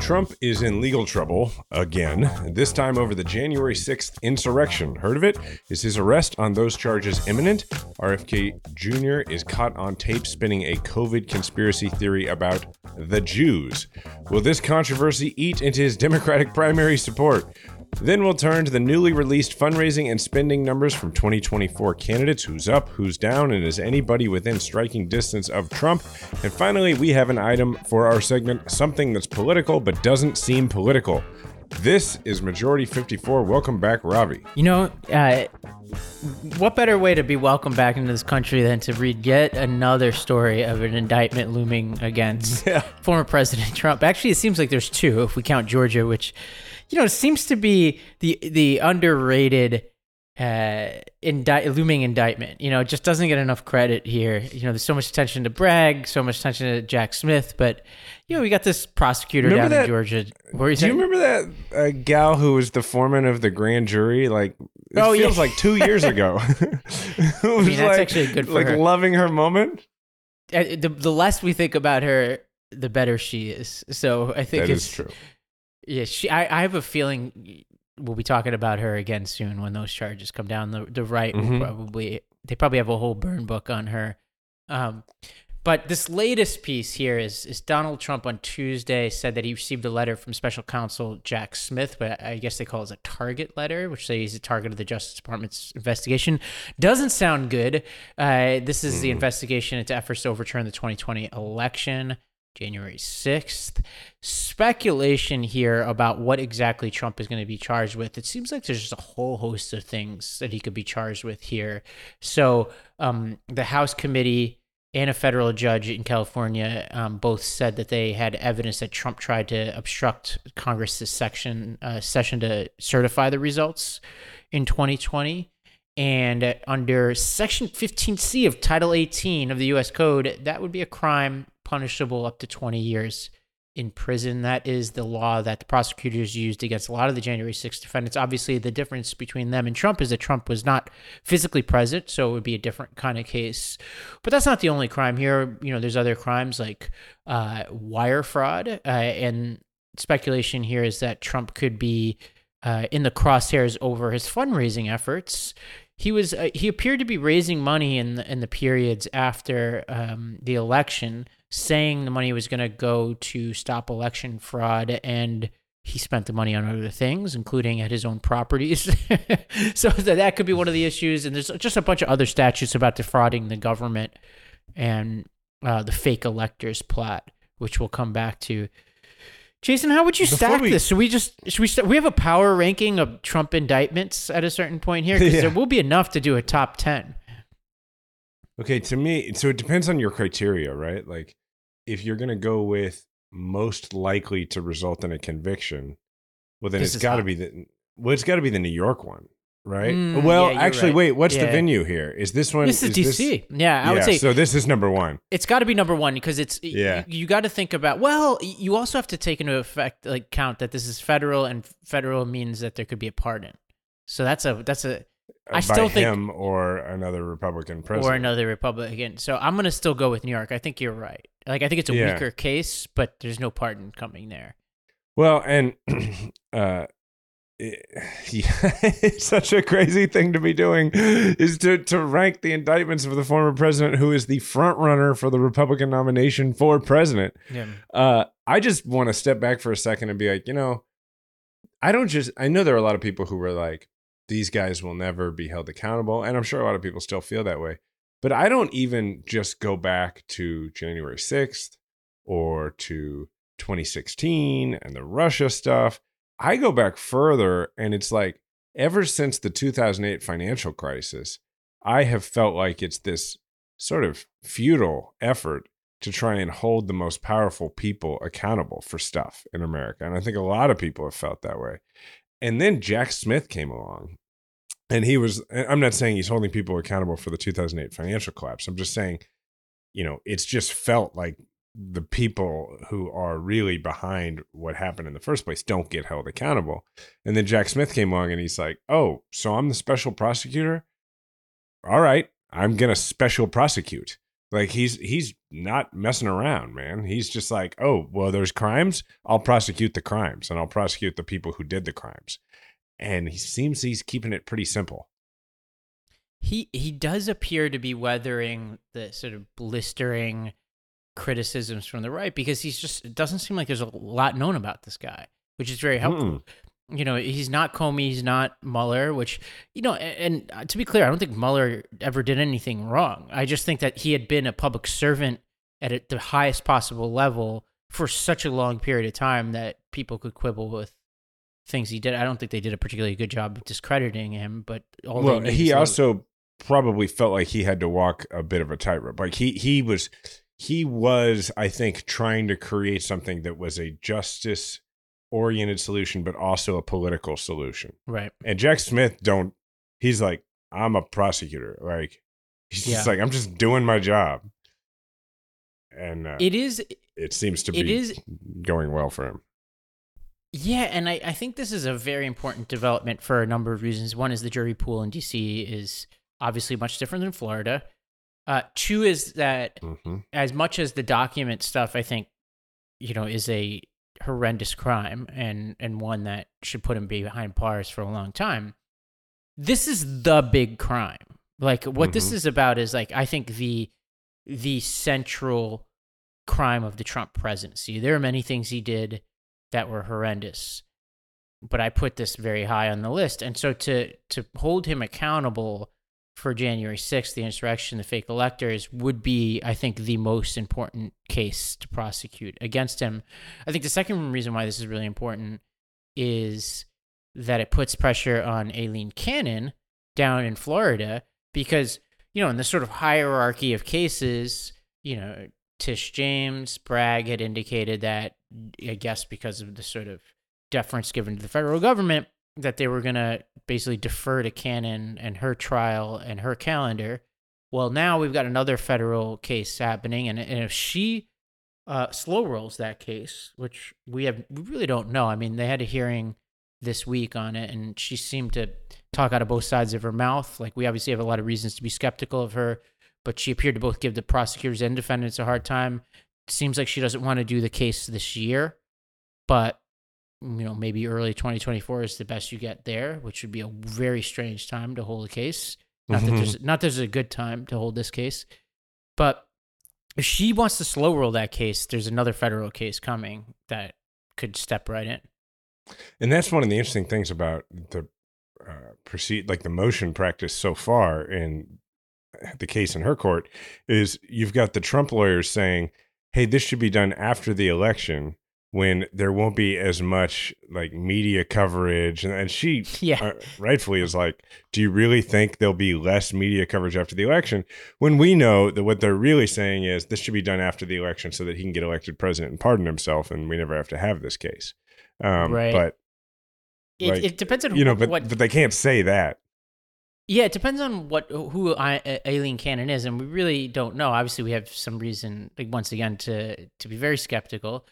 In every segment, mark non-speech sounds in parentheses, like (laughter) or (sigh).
Trump is in legal trouble again, this time over the January 6th insurrection. Heard of it? Is his arrest on those charges imminent? RFK Jr. is caught on tape spinning a COVID conspiracy theory about the Jews. Will this controversy eat into his Democratic primary support? Then we'll turn to the newly released fundraising and spending numbers from 2024 candidates who's up, who's down, and is anybody within striking distance of Trump. And finally, we have an item for our segment something that's political but doesn't seem political. This is Majority 54. Welcome back, Ravi. You know, uh, what better way to be welcomed back into this country than to read yet another story of an indictment looming against (laughs) Yeah. former President Trump? Actually, it seems like there's two if we count Georgia, which, you know, it seems to be the the underrated uh, indi- looming indictment. You know, it just doesn't get enough credit here. You know, there's so much attention to Bragg, so much attention to Jack Smith, but you know, we got this prosecutor Remember down that- in Georgia. Where Do you remember that uh, gal who was the foreman of the grand jury? Like, it Oh, yeah. feels like two years (laughs) ago. it was (laughs) mean, that's like, actually good like her. loving her moment. uh, the the less we think about her, the better she is. So I think That it's is true. Yeah, she. I, I have a feeling we'll be talking about her again soon when those charges come down. The the right Mhm. will probably they probably have a whole burn book on her. Um, but this latest piece here is is Donald Trump on Tuesday said that he received a letter from Special Counsel Jack Smith, but I guess they call it a target letter, which says he's a target of the Justice Department's investigation. Doesn't sound good. Uh, this is the investigation into efforts to overturn the 2020 election. January 6th. Speculation here about what exactly Trump is going to be charged with. It seems like there's just a whole host of things that he could be charged with here. So, um, the House committee and a federal judge in California um, both said that they had evidence that Trump tried to obstruct Congress's section uh, session to certify the results in 2020. And under Section 15C of Title 18 of the U.S. Code, that would be a crime punishable up to 20 years in prison. That is the law that the prosecutors used against a lot of the January 6th defendants. Obviously, the difference between them and Trump is that Trump was not physically present, so it would be a different kind of case. But that's not the only crime here. You know, there's other crimes like uh, wire fraud, uh, and speculation here is that Trump could be uh, in the crosshairs over his fundraising efforts. He was uh, he appeared to be raising money in the, in the periods after um, the election, saying the money was going to go to stop election fraud, and he spent the money on other things, including at his own properties. (laughs) so that, that could be one of the issues. And there's just a bunch of other statutes about defrauding the government and uh, the fake electors plot, which we'll come back to. Jason, how would you Before stack we- this? Should we just should we st- we have a power ranking of Trump indictments at a certain point here because Yeah. there will be enough to do a top ten. Okay, to me, so it depends on your criteria, right? Like, if you're going to go with most likely to result in a conviction, well, then This it's is got to be the well, it's got to be the New York one, right? Mm, well, yeah, actually, right. wait, what's the venue here? Is this one? This is, this- DC. yeah, I would say so. This is number one. it's got to be number one because it's Yeah. You, you got to think about. Well, you also have to take into effect like count that this is federal, and federal means that there could be a pardon. So that's a that's a I still think- him or another Republican president. or another Republican. So I'm gonna still go with New York. I think you're right. Like I think it's a Yeah. weaker case, but there's no pardon coming there. Well, and (clears throat) uh, it- (laughs) yeah, it's such a crazy thing to be doing is to to rank the indictments of the former president who is the front runner for the Republican nomination for president. Yeah. Uh, I just want to step back for a second and be like, you know, I don't just I know there are a lot of people who were like, these guys will never be held accountable, and I'm sure a lot of people still feel that way. But I don't even just go back to January 6th or to 2016 and the Russia stuff. I go back further, and it's like ever since the 2008 financial crisis, I have felt like it's this sort of futile effort to try and hold the most powerful people accountable for stuff in America. And I think a lot of people have felt that way. And then Jack Smith came along. And he was, I'm not saying he's holding people accountable for the 2008 financial collapse. I'm just saying, you know, it's just felt like the people who are really behind what happened in the first place don't get held accountable. And then Jack Smith came along and he's like, oh, so I'm the special prosecutor? All right, I'm going to special prosecute. Like he's he's not messing around, man. He's just like, oh, well, there's crimes. I'll prosecute the crimes, and I'll prosecute the people who did the crimes. And he seems he's keeping it pretty simple. He he does appear to be weathering the sort of blistering criticisms from the right because he's just it doesn't seem like there's a lot known about this guy, which is very hmm. helpful. Mm-mm. You know, he's not Comey, he's not Mueller, which you know, and, and to be clear, I don't think Mueller ever did anything wrong. I just think that he had been a public servant at the highest possible level for such a long period of time that people could quibble with things he did. I don't think they did a particularly good job of discrediting him, but all well, he also probably felt like he had to walk a bit of a tightrope. Like he he was he was, I think, trying to create something that was a justice oriented solution, but also a political solution. right. And Jack Smith don't he's like, I'm a prosecutor. Like (laughs) he's just like, I'm just doing my job. And uh, it is. it, seems to it be is going well for him. Yeah, and I, I think this is a very important development for a number of reasons. One is the jury pool in DC is obviously much different than Florida. Uh, two is that hmm as much as the document stuff, I think, you know, is a horrendous crime and and one that should put him behind bars for a long time. This is the big crime. Like what this Mhm. is about is like I think the the central crime of the Trump presidency. There are many things he did that were horrendous, but I put this very high on the list. And so to to hold him accountable for January 6th, the insurrection, the fake electors, would be, I think, the most important case to prosecute against him. I think the second reason why this is really important is that it puts pressure on Aileen Cannon down in Florida because, you know, in the sort of hierarchy of cases, you know, Tish James, Bragg had indicated that, I guess because of the sort of deference given to the federal government, that they were going to basically defer to Cannon and her trial and her calendar. Well, now we've got another federal case happening, and, and if she uh, slow rolls that case, which we have, we really don't know. I mean, they had a hearing this week on it, and she seemed to talk out of both sides of her mouth. Like we obviously have a lot of reasons to be skeptical of her, but she appeared to both give the prosecutors and defendants a hard time. Seems like she doesn't want to do the case this year, but you know maybe early 2024 is the best you get there, which would be a very strange time to hold a case. Not that there's not there's a good time to hold this case, but if she wants to slow roll that case, there's another federal case coming that could step right in. And that's one of the interesting things about the uh, proceed, like the motion practice so far in the case in her court, is you've got the Trump lawyers saying, "Hey, this should be done after the election." When there won't be as much like media coverage, and, and she (laughs) Yeah. uh, rightfully is like, "Do you really think there'll be less media coverage after the election?" When we know that what they're really saying is this should be done after the election so that he can get elected president and pardon himself, and we never have to have this case. Um, Right. But It, Like, it depends on you know, but what but they can't say that. Yeah, it depends on what who I, uh, Aileen Cannon is, and we really don't know. Obviously, we have some reason, like once again, to to be very skeptical.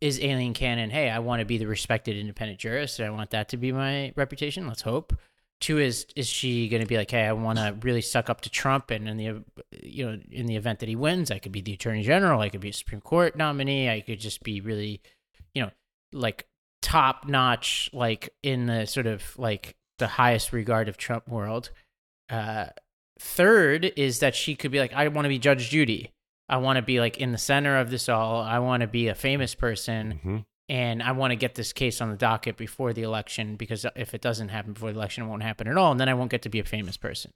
Is Aileen Cannon, Hey, I want to be the respected independent jurist, and I want that to be my reputation. Let's hope. Two is is she going to be like, hey, I want to really suck up to Trump, and in the you know in the event that he wins, I could be the attorney general, I could be a Supreme Court nominee, I could just be really, you know, like top notch, like in the sort of like the highest regard of Trump world. Uh, third is that she could be like, I want to be Judge Judy. I want to be like in the center of this all. I want to be a famous person, Mhm. and I want to get this case on the docket before the election because if it doesn't happen before the election, it won't happen at all, and then I won't get to be a famous person.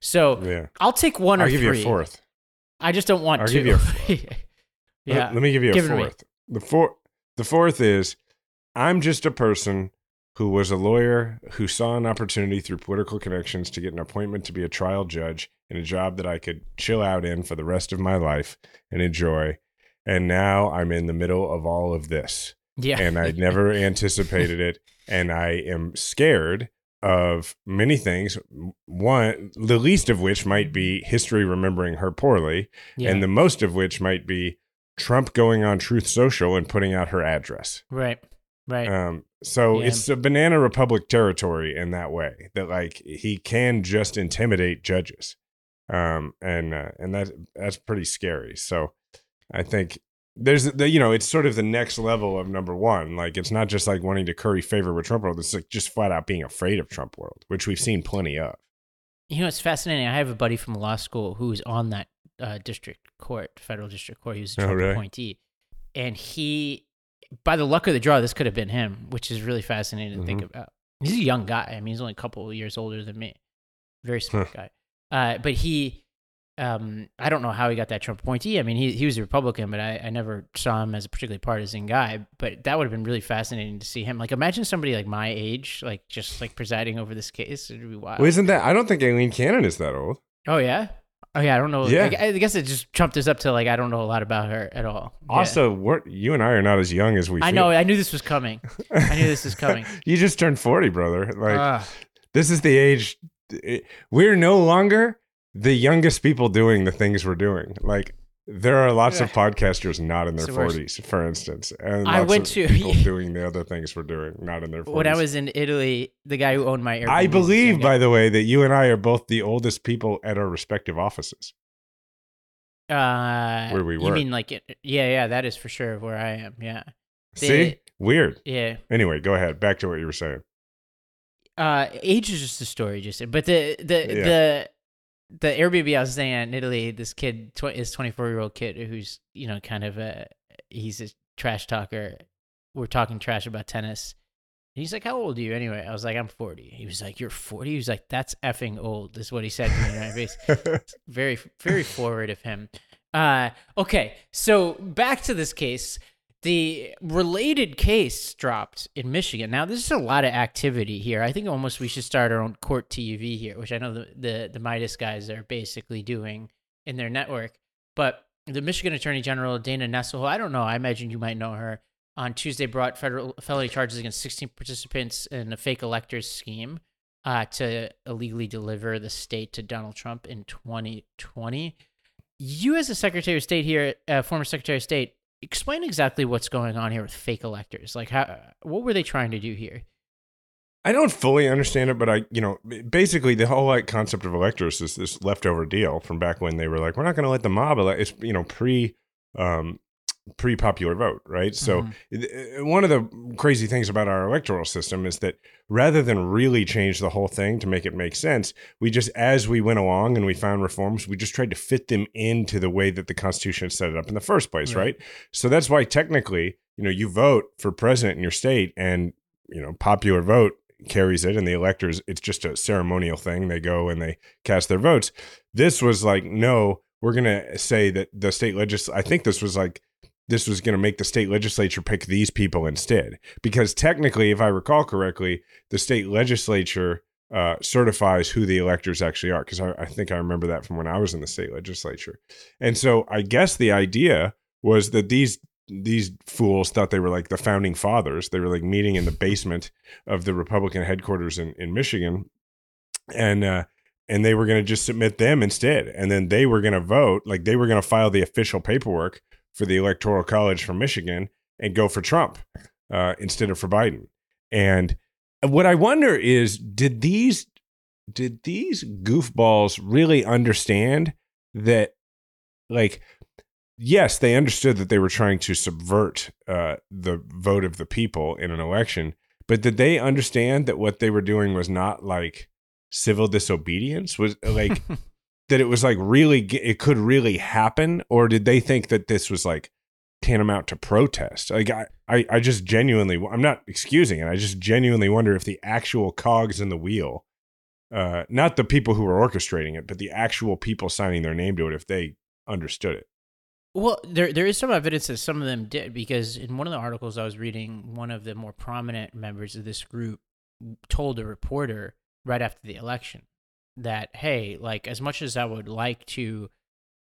So Yeah, I'll take one or I'll give three. you a fourth. I just don't want I'll to. give you a (laughs) fourth. yeah. Let, let me give you a Give it fourth. The four, the fourth is, I'm just a person who was a lawyer who saw an opportunity through political connections to get an appointment to be a trial judge in a job that I could chill out in for the rest of my life and enjoy. And now I'm in the middle of all of this. yeah. and I never (laughs) anticipated it. And I am scared of many things. One, the least of which might be history remembering her poorly, yeah. and the most of which might be Trump going on Truth Social and putting out her address. right. Right. Um, so Yeah. it's a banana republic territory in that way that like he can just intimidate judges. um, and uh, and that that's pretty scary. So I think there's the you know it's sort of the next level of number one. Like it's not just like wanting to curry favor with Trump world. It's like just flat out being afraid of Trump world, which we've seen plenty of. You know, it's fascinating. I have a buddy from law school who's on that uh, district court, federal district court. He was a Oh, Trump really? appointee, and he, by the luck of the draw, this could have been him, which is really fascinating to think Mm-hmm. about. He's a young guy. I mean, he's only a couple of years older than me. Very smart guy. Uh, but he, um, I don't know how he got that Trump appointee. I mean, he he was a Republican, but I, I never saw him as a particularly partisan guy. But that would have been really fascinating to see him. Like, imagine somebody like my age, like just like presiding over this case. It'd be wild. Well, isn't that? I don't think Aileen Cannon is that old. Oh yeah. Oh yeah. I don't know. Yeah. I, I guess it just trumped us up to like I don't know a lot about her at all. Yeah. Also, we're, you and I are not as young as we. I feel. know. I knew this was coming. I knew this was coming. (laughs) you just turned forty, brother. Like Ah, this is the age. we're no longer the youngest people doing the things we're doing. Like there are lots of podcasters not in their forties, for instance, and I went to- people (laughs) doing the other things we're doing not in their forties. when I was in Italy, the guy who owned my Airbnb. I believe, by the way, that you and I are both the oldest people at our respective offices. uh, where we were. You mean like it- yeah, yeah, that is for sure where I am. Yeah, See, weird. yeah. Anyway, go ahead. Back to what you were saying. Uh, age is just a story, just but the the Yeah. the the Airbnb I was staying at in Italy, this kid, tw- twenty four year old kid who's you know kind of a he's a trash talker. We're talking trash about tennis. And he's like, "How old are you?" Anyway, I was like, "I'm 40." He was like, "You're 40?" He was like, "That's effing old." Is what he said to me in my face. (laughs) very very forward of him uh okay so back to this case the related case dropped in michigan. Now there's a lot of activity here. I think almost we should start our own court tv here which i know the the, the Meidas guys are basically doing in their network. But the michigan attorney general dana nessel i don't know i imagine you might know her on tuesday brought federal felony charges against 16 participants in a fake electors scheme uh, to illegally deliver the state to Donald Trump in 2020. You, as a Secretary of State here, uh, former Secretary of State, explain exactly what's going on here with fake electors. Like, how, what were they trying to do here? I don't fully understand it, but I, you know, basically the whole like concept of electors is this leftover deal from back when they were like, we're not going to let the mob elect. It's you know pre, um, pre popular vote, right? So Mhm. th- one of the crazy things about our electoral system is that rather than really change the whole thing to make it make sense, we just as we went along and we found reforms, we just tried to fit them into the way that the Constitution set it up in the first place, Right. right? So that's why technically, you know, you vote for president in your state, and you know, popular vote carries it and the electors it's just a ceremonial thing they go and they cast their votes this was like no we're going to say that the state legis i think this was like this was going to make the state legislature pick these people instead. Because technically if i recall correctly the state legislature uh, certifies who the electors actually are because I, I think i remember that from when i was in the state legislature. And so i guess the idea was that these these fools thought they were like the founding fathers. They were like meeting in the basement of the Republican headquarters in, in Michigan, and uh, and they were going to just submit them instead, and then they were going to vote, like they were going to file the official paperwork for the Electoral College from Michigan and go for Trump uh, instead of for Biden. And what I wonder is, did these did these goofballs really understand that, like? Yes, they understood that they were trying to subvert uh, the vote of the people in an election, but did they understand that what they were doing was not like civil disobedience was like (laughs) that it was like really it could really happen or did they think that this was like tantamount to protest? Like i i, I just genuinely i'm not excusing it i just genuinely wonder if the actual cogs in the wheel uh not the people who were orchestrating it but the actual people signing their name to it if they understood it. Well, there there is some evidence that some of them did because in one of the articles I was reading, one of the more prominent members of this group told a reporter right after the election that hey, like as much as I would like to,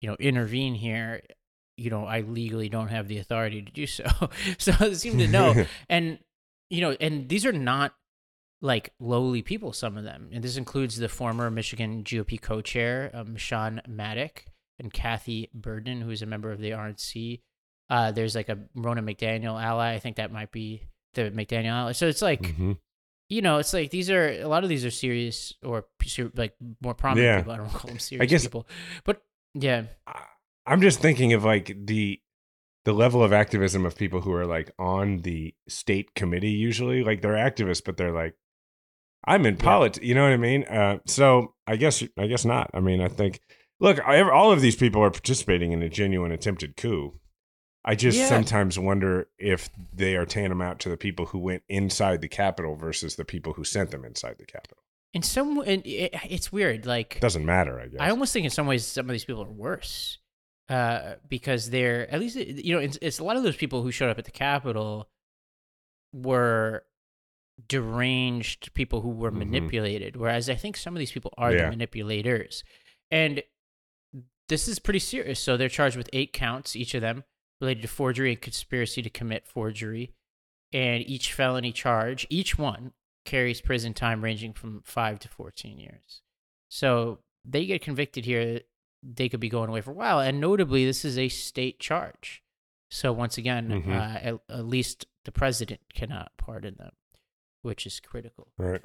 you know, intervene here, you know, I legally don't have the authority to do so. (laughs) so they seem to know, (laughs) and you know, and these are not like lowly people. Some of them, and this includes the former Michigan GOP co-chair, um, Sean Maddock and Kathy Berden, who is a member of the RNC. Uh, there's like a Ronna McDaniel ally. I think that might be the McDaniel ally. So it's like Mhm. You know, it's like these are a lot of these are serious or like more prominent Yeah. people. I don't call them serious I guess- people, but yeah, I'm just thinking of like the the level of activism of people who are like on the state committee usually like they're activists but they're like I'm in Yeah. politics you know what I mean uh so I guess I guess not I mean I think look I, all of these people are participating in a genuine attempted coup I just Yeah. sometimes wonder if they are tantamount to the people who went inside the Capitol versus the people who sent them inside the Capitol. in some and it, it's weird. Like Doesn't matter, I guess. I almost think in some ways some of these people are worse uh, because they're at least you know it's, it's a lot of those people who showed up at the Capitol were deranged people who were Mhm. manipulated, whereas I think some of these people are the manipulators, and this is pretty serious. So they're charged with eight counts, each of them related to forgery and conspiracy to commit forgery, and each felony charge, each one carries prison time ranging from five to fourteen years. So they get convicted here, they could be going away for a while. And notably, this is a state charge. So once again, Mhm. uh, at, at least the president cannot pardon them, which is critical. right.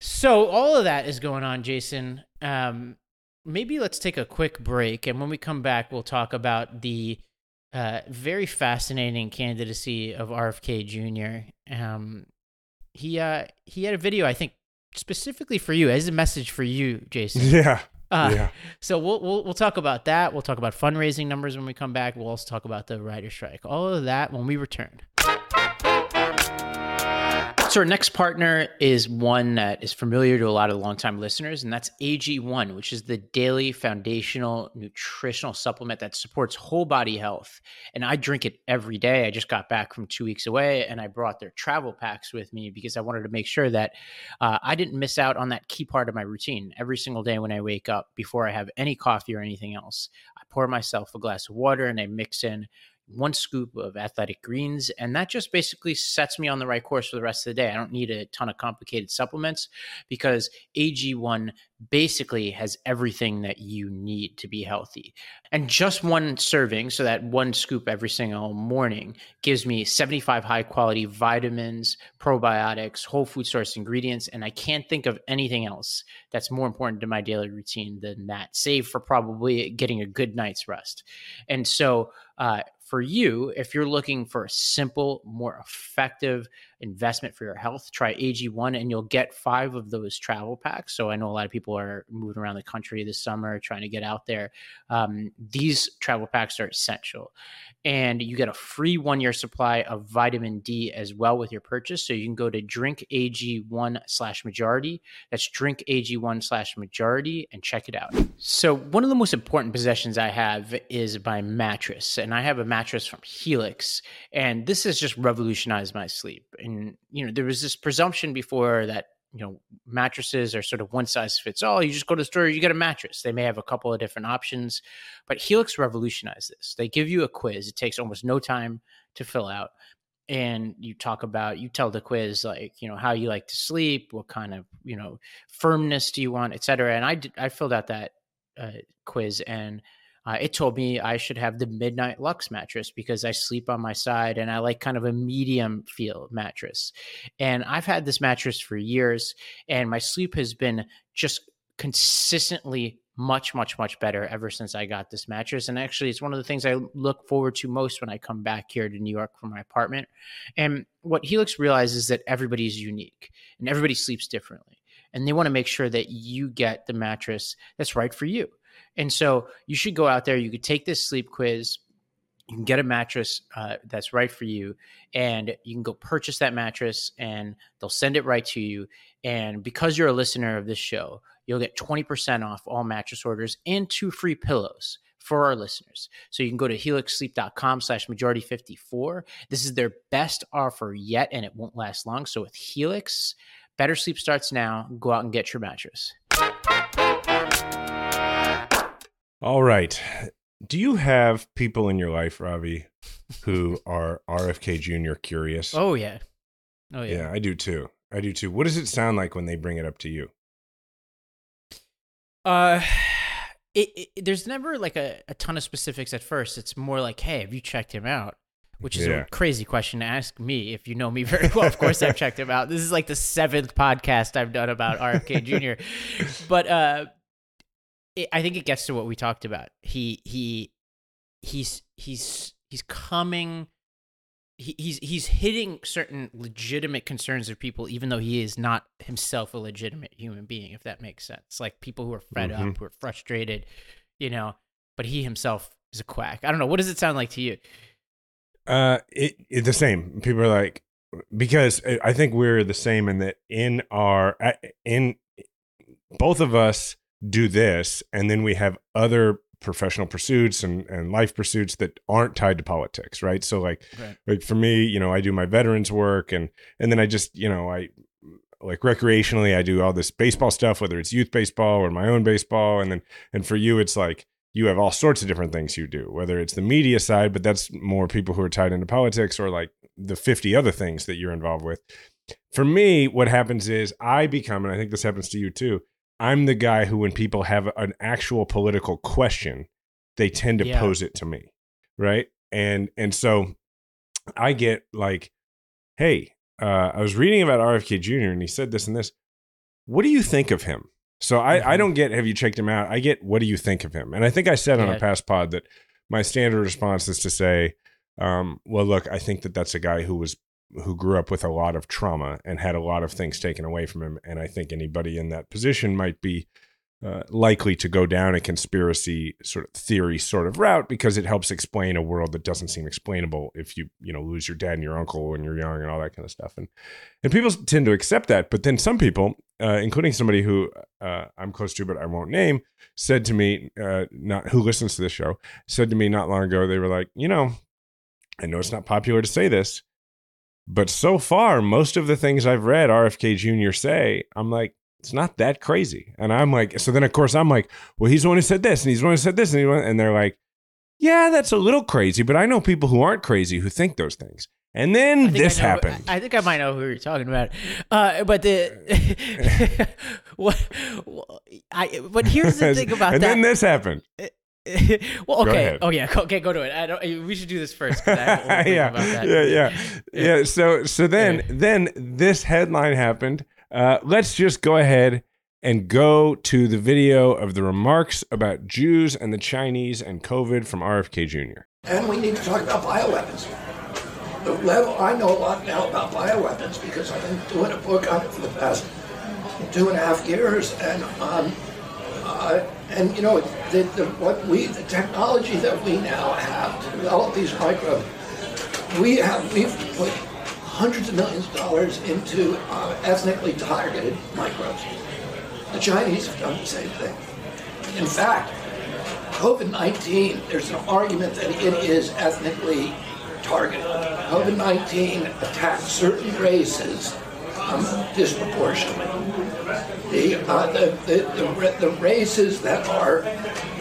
So all of that is going on, Jason. Um, maybe let's take a quick break, and when we come back, we'll talk about the uh, very fascinating candidacy of RFK Jr. Um, he uh, he had a video, I think, specifically for you, as a message for you, Jason. Yeah. Uh, yeah. So we'll, we'll we'll talk about that. We'll talk about fundraising numbers when we come back. We'll also talk about the writer strike. All of that when we return. So our next partner is one that is familiar to a lot of longtime listeners, and that's AG1, which is the daily foundational nutritional supplement that supports whole body health. And I drink it every day. I just got back from two weeks away, and I brought their travel packs with me because I wanted to make sure that uh, I didn't miss out on that key part of my routine. Every single day when I wake up, before I have any coffee or anything else, I pour myself a glass of water and I mix in one scoop of athletic greens and that just basically sets me on the right course for the rest of the day. I don't need a ton of complicated supplements because ag1 basically has everything that you need to be healthy. And just one serving so that one scoop every single morning gives me 75 high quality vitamins probiotics whole food source ingredients and i can't think of anything else that's more important to my daily routine than that save for probably getting a good night's rest. And so uh, for you, if you're looking for a simple, more effective investment for your health, try AG1 and you'll get five of those travel packs. So I know a lot of people are moving around the country this summer trying to get out there. Um, these travel packs are essential. And you get a free one year supply of vitamin D as well with your purchase. So you can go to drinkag1 slash majority. That's drinkag1 slash majority and check it out. So, one of the most important possessions I have is my mattress. And I have a mattress from Helix. And this has just revolutionized my sleep. And, you know, there was this presumption before that you know mattresses are sort of one size fits all. You just go to the store you get a mattress. They may have a couple of different options but helix revolutionized this. They give you a quiz. It takes almost no time to fill out and you talk about you tell the quiz like you know how you like to sleep what kind of you know firmness do you want et cetera and i did, i filled out that uh, quiz and uh, it told me I should have the Midnight Luxe mattress because I sleep on my side and I like kind of a medium feel mattress. And I've had this mattress for years, and my sleep has been just consistently much, much, much better ever since I got this mattress. And actually, it's one of the things I look forward to most when I come back here to New York from my apartment. And what Helix realizes is that everybody's unique and everybody sleeps differently. And they want to make sure that you get the mattress that's right for you. And so you should go out there. You could take this sleep quiz. You can get a mattress uh, that's right for you, and you can go purchase that mattress, and they'll send it right to you. And because you're a listener of this show, you'll get 20% off all mattress orders and two free pillows for our listeners. So you can go to helixsleep.com slash majority 54. This is their best offer yet, and it won't last long. So with Helix, better sleep starts now. Go out and get your mattress. All right. Do you have people in your life, Ravi, who (laughs) are RFK Jr. curious? Oh, yeah. Oh, yeah. yeah, I do too. I do too. What does it sound like when they bring it up to you? Uh, (sighs) it, it, there's never like a, a ton of specifics at first. It's more like, hey, have you checked him out? which is Yeah. a crazy question to ask me if you know me very well. Of course, I've checked him out. This is like the seventh podcast I've done about RFK Jr. (laughs) But uh, it, I think it gets to what we talked about. He he he's he's he's coming. He, he's he's hitting certain legitimate concerns of people, even though he is not himself a legitimate human being. If that makes sense, like people who are fed Mhm. up, who are frustrated, you know. But he himself is a quack. I don't know. What does it sound like to you? Uh, it, it the same. People are like, because I- I think we're the same in that in our uh, in both of us do this, and then we have other professional pursuits and and life pursuits that aren't tied to politics, right? So like Right. like for me, you know, I do my veterans work, and and then I just you know I like recreationally I do all this baseball stuff, whether it's youth baseball or my own baseball, and then and for you it's like you have all sorts of different things you do, whether it's the media side, but that's more people who are tied into politics or like the 50 other things that you're involved with. For me, what happens is I become, and I think this happens to you too, I'm the guy who, when people have an actual political question, they tend to Yeah. pose it to me. Right. And, and so I get like, hey, uh, I was reading about RFK Jr. and he said this and this. What do you think of him? So I, I Mhm. don't get have you checked him out. I get what do you think of him? And I think I said on a past pod that my standard response is to say, um, well, look, I think that that's a guy who was who grew up with a lot of trauma and had a lot of things taken away from him. And I think anybody in that position might be uh, likely to go down a conspiracy sort of theory sort of route because it helps explain a world that doesn't seem explainable if you you know lose your dad and your uncle when you're young and all that kind of stuff and and people tend to accept that but then some people uh, including somebody who uh, I'm close to but I won't name said to me uh, not who listens to this show said to me not long ago they were like you know I know it's not popular to say this but so far most of the things I've read RFK Jr. say I'm like it's not that crazy. And I'm like, so then of course I'm like, well, he's the one who said this and he's the one who said this. And, and they're like, yeah, that's a little crazy, but I know people who aren't crazy who think those things. And then this know- happened. I think I might know who you're talking about. Uh, but the (laughs) (laughs) what? I but here's the (laughs) thing about and that. And then this happened. (laughs) well, Go okay, ahead. oh yeah, go- okay, go to it. I don't. We should do this first. I have a whole (laughs) thing yeah, about that. yeah, yeah, Yeah. yeah. So, so then, Yeah. then this headline happened. Uh, let's just go ahead and go to the video of the remarks about Jews and the Chinese and COVID from RFK Jr. And we need to talk about bioweapons. The level, I know a lot now about bioweapons because I've been doing a book on it for the past two and a half years, and um, uh, and you know the, the what we the technology that we now have to develop these microbes, we have we've put hundreds of millions of dollars into uh, ethnically targeted microbes. The Chinese have done the same thing. In fact, COVID 19, there's an argument that it is ethnically targeted. COVID 19 attacks certain races um, disproportionately. The, uh, the, the, the, races that are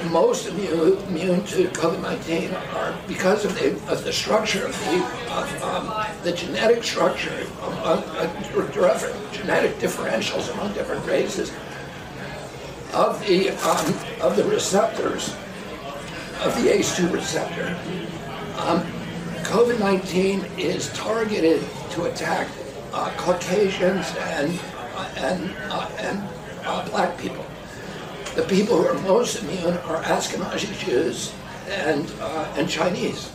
most immune, to COVID 19 are because of the, of the structure of the, of, um, the genetic structure, among, uh, different genetic differentials among different races of the um, of the receptors of the ACE2 receptor. Um, COVID-19 is targeted to attack uh, Caucasians and and uh, and uh, black people. The people who are most immune are Ashkenazi Jews and uh, and Chinese.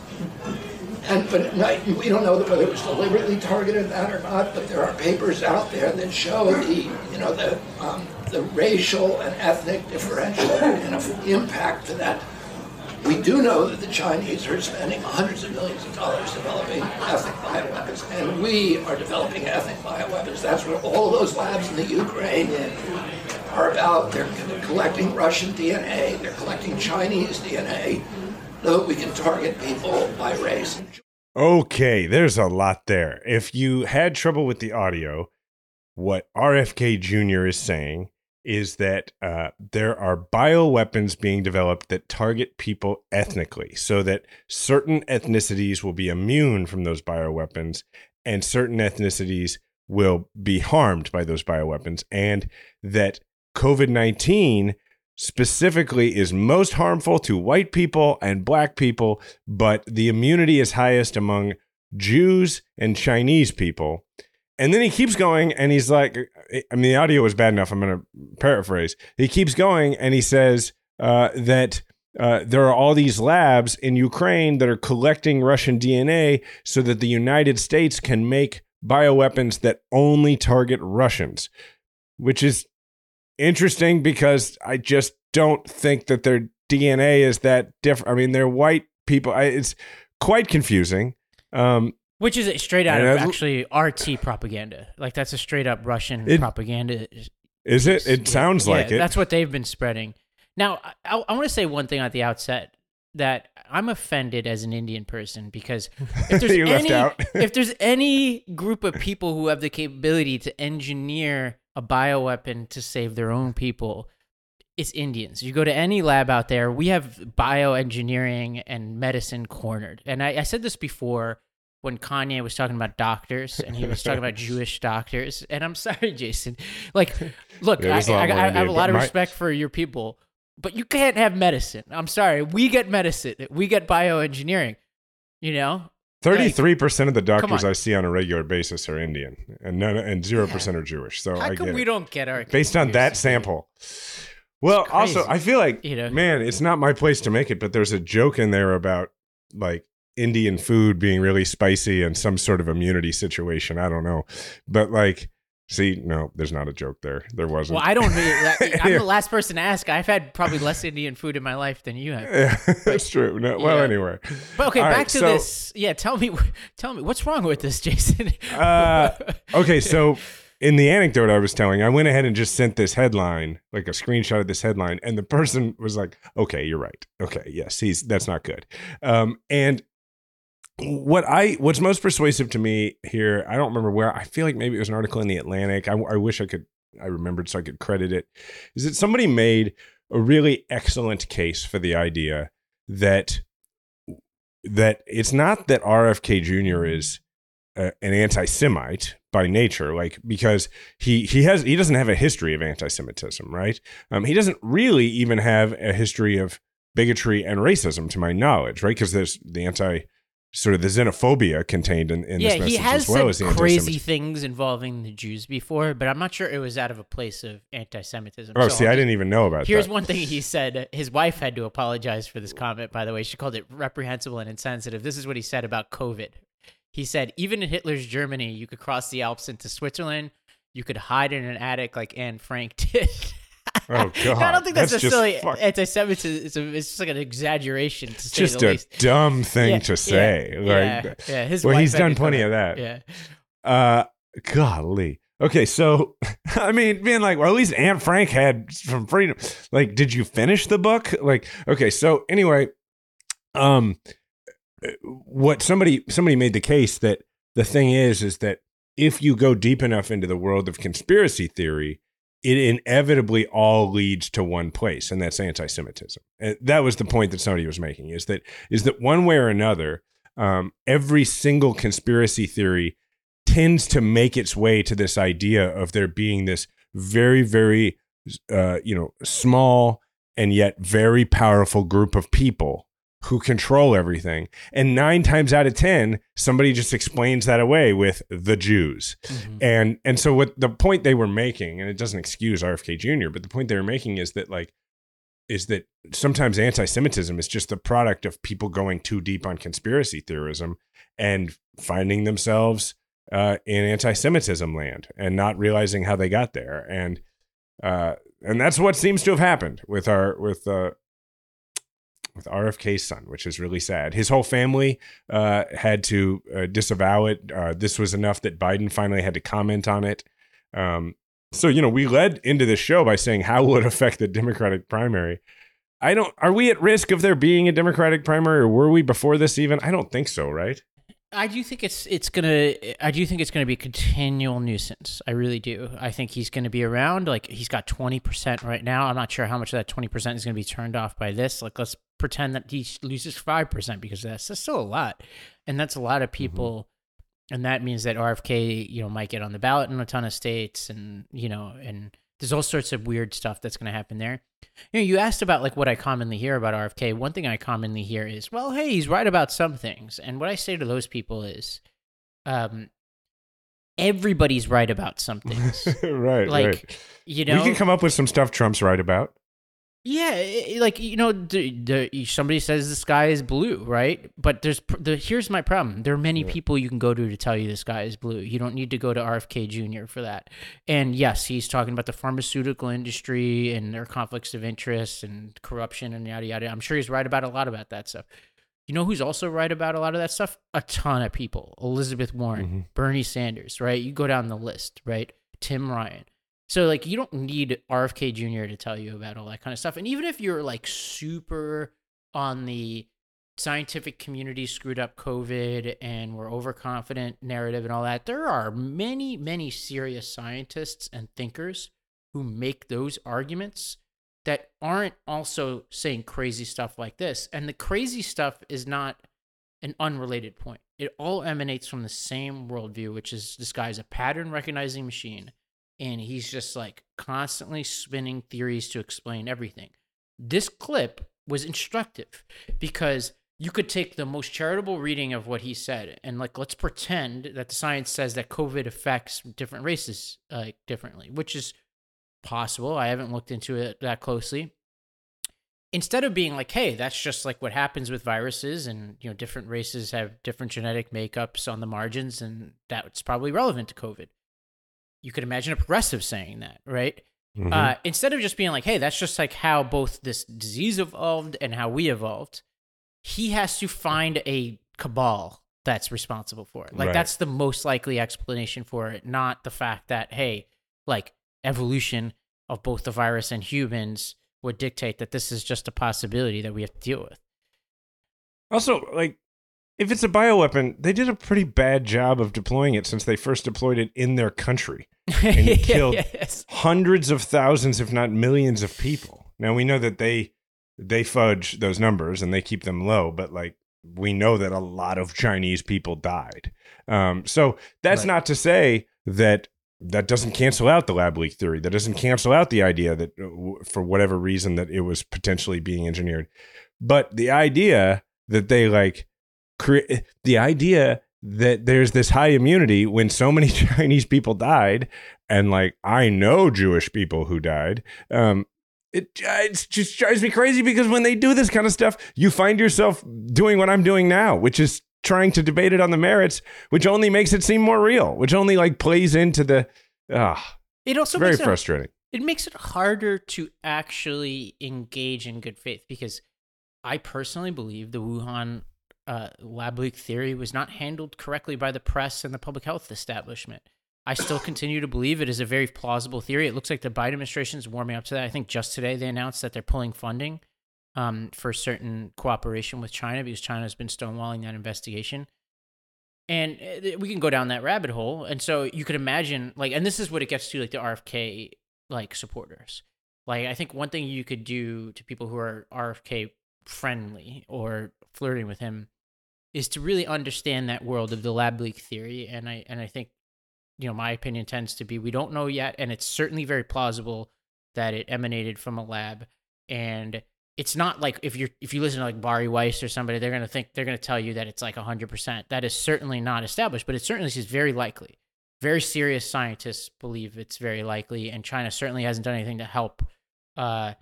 And but we don't know whether it was deliberately targeted that or not. But there are papers out there that show the you know the um, the racial and ethnic differential kind of impact that. We do know that the Chinese are spending hundreds of millions of dollars developing ethnic bioweapons, and we are developing ethnic bioweapons. That's what all those labs in the Ukraine are about. They're collecting Russian DNA, they're collecting Chinese DNA, so that we can target people by race. Okay, there's a lot there. If you had trouble with the audio, what RFK Jr. is saying is that uh, there are bioweapons being developed that target people ethnically so that certain ethnicities will be immune from those bioweapons and certain ethnicities will be harmed by those bioweapons, and that COVID 19 specifically is most harmful to white people and black people, but the immunity is highest among Jews and Chinese people. And then he keeps going and he's like, I mean, the audio was bad enough. I'm going to paraphrase. He keeps going and he says uh, that uh, there are all these labs in Ukraine that are collecting Russian DNA so that the United States can make bioweapons that only target Russians, which is interesting because I just don't think that their DNA is that different. I mean, they're white people. I, it's quite confusing. Um, Which is straight out And of actually RT propaganda. Like that's a straight up Russian It- propaganda. is it? It Yeah, sounds like yeah, it. That's what they've been spreading. Now, I, I want to say one thing at the outset that I'm offended as an Indian person because (laughs) if there's any, (laughs) if there's any group of people who have the capability to engineer a bioweapon to save their own people, it's Indians. You go to any lab out there, we have bioengineering and medicine cornered. And I, I said this before when Kanye was talking about doctors and he was talking about (laughs) Jewish doctors. And I'm sorry, Jason. Like, look, Yeah, I, there's I, I have a lot of my- respect for your people, but you can't have medicine. I'm sorry. We get medicine, we get bioengineering, you know? Thirty-three percent of the doctors. I see on a regular basis are Indian, and none, and zero percent are Jewish. So How I come get we it. don't get our based on that sample. Well, also. I feel like, You know? man, it's not my place to make it, but there's a joke in there about like Indian food being really spicy and some sort of immunity situation. I don't know, but like, see, no, there's not a joke there. There wasn't. Well, I don't. really- (laughs) I'm Yeah. the last person to ask. I've had probably less Indian food in my life than you have. Yeah, (laughs) that's true. No, well, anyway. But okay, All back right, to so- this. Yeah, tell me, (laughs) tell me, what's wrong with this, Jason? Uh, Okay, so in the anecdote I was telling, I went ahead and just sent this headline, like a screenshot of this headline, and the person was like, "Okay, you're right. Okay, yes, he's that's not good." Um, and what I what's most persuasive to me here, I don't remember where. I feel like maybe it was an article in the Atlantic. I, I wish I could I remembered so I could credit it. Is that somebody made a really excellent case for the idea that that it's not that RFK Jr. is uh, an anti-Semite by nature, like because he he has he doesn't have a history of anti-Semitism, right? Um, he doesn't really even have a history of bigotry and racism, to my knowledge, right? Because there's the anti sort of the xenophobia contained in, in yeah, this message he has as well as the crazy things involving the Jews before, but I'm not sure it was out of a place of anti-Semitism. Oh, So see, I didn't even know about that. Here's that. one thing he said. His wife had to apologize for this comment, by the way. She called it reprehensible and insensitive. This is what he said about COVID. He said, even in Hitler's Germany, you could cross the Alps into Switzerland. You could hide in an attic like Anne Frank (laughs) did. (laughs) Oh, I don't think that's, That's necessarily fuck- anti-Semitism. It's just like an exaggeration to say Just the a least. dumb thing Yeah, to say. Yeah, like, yeah, yeah. His well, he's done plenty of that. Yeah. Uh, golly. Okay, so (laughs) I mean, being like, well, at least Anne Frank had some freedom. Like, did you finish the book? Like, okay, so anyway, um, what somebody somebody made the case that the thing is is that if you go deep enough into the world of conspiracy theory, it inevitably all leads to one place, and that's anti-Semitism. And that was the point that somebody was making: is that is that one way or another, um, every single conspiracy theory tends to make its way to this idea of there being this very, very, uh, you know, small and yet very powerful group of people who control everything. And nine times out of ten, somebody just explains that away with the Jews. Mhm. And and so what the point they were making, and it doesn't excuse RFK Jr., but the point they were making is that like is that sometimes anti-Semitism is just the product of people going too deep on conspiracy theorism and finding themselves uh, in anti-Semitism land and not realizing how they got there. And uh, and that's what seems to have happened with our with uh, with RFK's son, which is really sad. His whole family uh, had to uh, disavow it. Uh, this was enough that Biden finally had to comment on it. Um, so you know, we led into this show by saying how will it affect the Democratic primary. I don't. Are we at risk of there being a Democratic primary, or were we before this even? I don't think so. Right? I do think it's it's gonna I do think it's gonna be a continual nuisance. I really do. I think he's gonna be around. Like he's got twenty percent right now. I'm not sure how much of that twenty percent is gonna be turned off by this. Like let's pretend that he loses five percent because that's, that's still a lot, and that's a lot of people. And that means that RFK, you know, might get on the ballot in a ton of states, and you know, and there's all sorts of weird stuff that's going to happen there. You know, you asked about like what I commonly hear about RFK. One thing I commonly hear is, well, hey, he's right about some things. And what I say to those people is, um, everybody's right about some things. (laughs) right, like, right. you know, we can come up with some stuff Trump's right about. Yeah, i- i- like you know, the, the, somebody says the sky is blue, right? But there's the here's my problem. There are many Yeah. people you can go to to tell you the sky is blue. You don't need to go to RFK Jr. for that. And yes, he's talking about the pharmaceutical industry and their conflicts of interest and corruption and yada yada. I'm sure he's right about a lot about that stuff. You know who's also right about a lot of that stuff? A ton of people. Elizabeth Warren, Mhm. Bernie Sanders, right? You go down the list, right? Tim Ryan. So like you don't need RFK Jr. to tell you about all that kind of stuff. And even if you're like super on the scientific community screwed up COVID and we're overconfident narrative and all that, there are many, many serious scientists and thinkers who make those arguments that aren't also saying crazy stuff like this. And the crazy stuff is not an unrelated point. It all emanates from the same worldview, which is this guy's a pattern recognizing machine and he's just like constantly spinning theories to explain everything. This clip was instructive because you could take the most charitable reading of what he said and like let's pretend that the science says that COVID affects different races like differently, which is possible. I haven't looked into it that closely. Instead of being like, "Hey, that's just like what happens with viruses, and you know, different races have different genetic makeups on the margins, and that's probably relevant to COVID." You could imagine a progressive saying that, right? Mhm. Uh, instead of just being like, hey, that's just like how both this disease evolved and how we evolved, he has to find a cabal that's responsible for it. Like, Right. that's the most likely explanation for it, not the fact that, hey, like evolution of both the virus and humans would dictate that this is just a possibility that we have to deal with. Also, like, if it's a bioweapon, they did a pretty bad job of deploying it since they first deployed it in their country. And it (laughs) killed Yes. hundreds of thousands, if not millions, of people. Now we know that they they fudge those numbers and they keep them low, but like we know that a lot of Chinese people died. Um, so that's Right. not to say that that doesn't cancel out the lab leak theory. That doesn't cancel out the idea that uh, for whatever reason that it was potentially being engineered. But the idea that they like create the idea that there's this high immunity when so many (laughs) Chinese people died, and like I know Jewish people who died. Um, it, it just drives me crazy because when they do this kind of stuff, you find yourself doing what I'm doing now, which is trying to debate it on the merits, which only makes it seem more real, which only like plays into the ah, It also very makes it frustrating. it makes it harder to actually engage in good faith because I personally believe the Wuhan uh, lab leak theory was not handled correctly by the press and the public health establishment. I still continue to believe it is a very plausible theory. It looks like the Biden administration is warming up to that. I think just today they announced that they're pulling funding um, for certain cooperation with China because China has been stonewalling that investigation and uh, we can go down that rabbit hole and so you could imagine like and this is what it gets to like the rfk like supporters like i think one thing you could do to people who are rfk friendly or flirting with him is to really understand that world of the lab leak theory and i and i think you know my opinion tends to be we don't know yet and it's certainly very plausible that it emanated from a lab and it's not like if you're if you listen to like Bari Weiss or somebody, they're gonna think they're gonna tell you that it's like hundred percent. That is certainly not established, but it certainly is very likely. Very serious scientists believe it's very likely, and China certainly hasn't done anything to help, uh,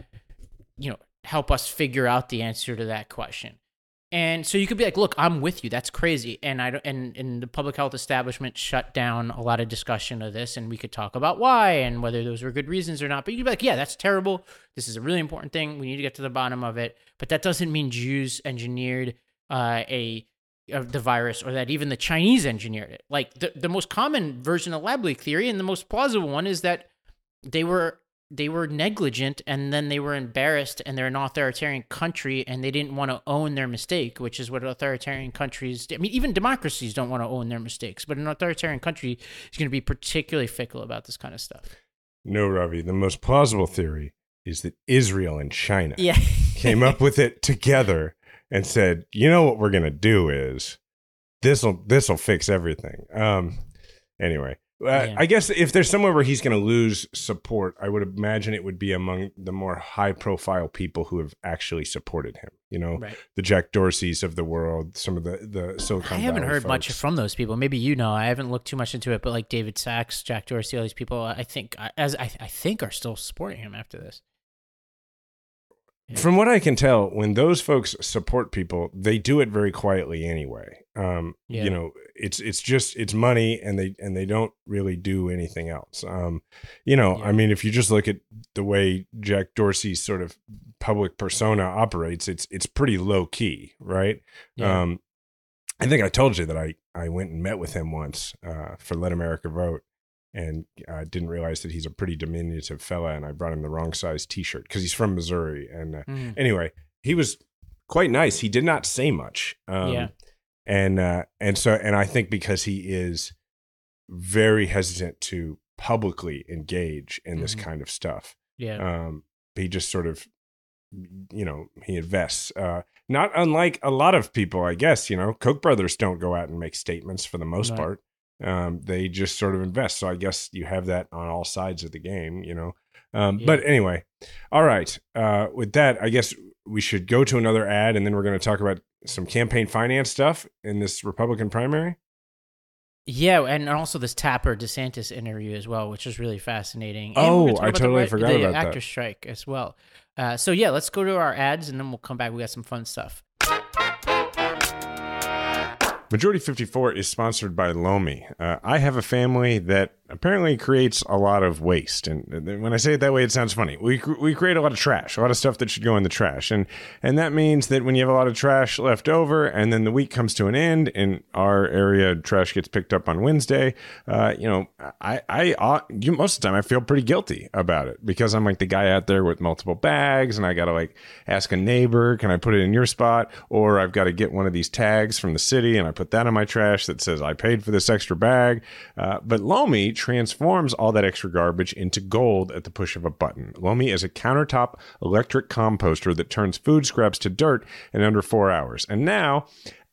you know, help us figure out the answer to that question. And so you could be like, "Look, I'm with you. That's crazy." And I and and the public health establishment shut down a lot of discussion of this, and we could talk about why and whether those were good reasons or not. But you'd be like, "Yeah, that's terrible. This is a really important thing. We need to get to the bottom of it." But that doesn't mean Jews engineered uh, a of the virus or that even the Chinese engineered it. Like the the most common version of lab leak theory and the most plausible one is that they were they were negligent and then they were embarrassed and they're an authoritarian country and they didn't want to own their mistake, which is what authoritarian countries I mean, even democracies don't want to own their mistakes, but an authoritarian country is going to be particularly fickle about this kind of stuff. No, Ravi. The most plausible theory is that Israel and China Yeah. (laughs) came up with it together and said, "You know what we're gonna do is this'll this'll fix everything." Um, anyway, Uh, Yeah. I guess if there's somewhere where he's going to lose support, I would imagine it would be among the more high profile people who have actually supported him. You know, Right. the Jack Dorseys of the world, some of the the Silicon I haven't Valley heard much from those people. Maybe you know. I haven't looked too much into it, but like David Sachs, Jack Dorsey, all these people, I think, as I, I think, are still supporting him after this. Yeah. From what I can tell, when those folks support people, they do it very quietly anyway. Um, Yeah. You know, it's it's just it's money, and they and they don't really do anything else. Um, you know, Yeah. I mean, if you just look at the way Jack Dorsey's sort of public persona operates, it's it's pretty low key, right? Yeah. Um, I think I told you that I I went and met with him once uh, for Let America Vote, and I didn't realize that he's a pretty diminutive fella, and I brought him the wrong size T-shirt because he's from Missouri. And uh, Mm. anyway, he was quite nice. He did not say much. Um, Yeah. And uh, and so and I think because he is very hesitant to publicly engage in this Mhm. kind of stuff Yeah. um, he just sort of you know he invests uh, not unlike a lot of people i guess you know koch brothers don't go out and make statements for the most Right. part um, they just sort of invest so i guess you have that on all sides of the game you know um, Yeah. but anyway all right uh, with that i guess we should go to another ad and then we're going to talk about some campaign finance stuff in this republican primary Yeah, and also this Tapper DeSantis interview as well, which is really fascinating. And Oh, we're gonna talk I about the totally forgot the about that. actor strike as well. Uh, so yeah, let's go to our ads and then we'll come back. We got some fun stuff. Majority 54 is sponsored by Lomi. Uh, I have a family that apparently creates a lot of waste. And when I say it that way, it sounds funny. We, we create a lot of trash, a lot of stuff that should go in the trash. And, and that means that when you have a lot of trash left over and then the week comes to an end in our area, trash gets picked up on Wednesday, uh, you know, I, I, uh, you, most of the time I feel pretty guilty about it because I'm like the guy out there with multiple bags and I got to like ask a neighbor, can I put it in your spot? Or I've got to get one of these tags from the city and I put that in my trash that says I paid for this extra bag. Uh, but Lomi transforms all that extra garbage into gold at the push of a button. Lomi is a countertop electric composter that turns food scraps to dirt in under four hours. And now,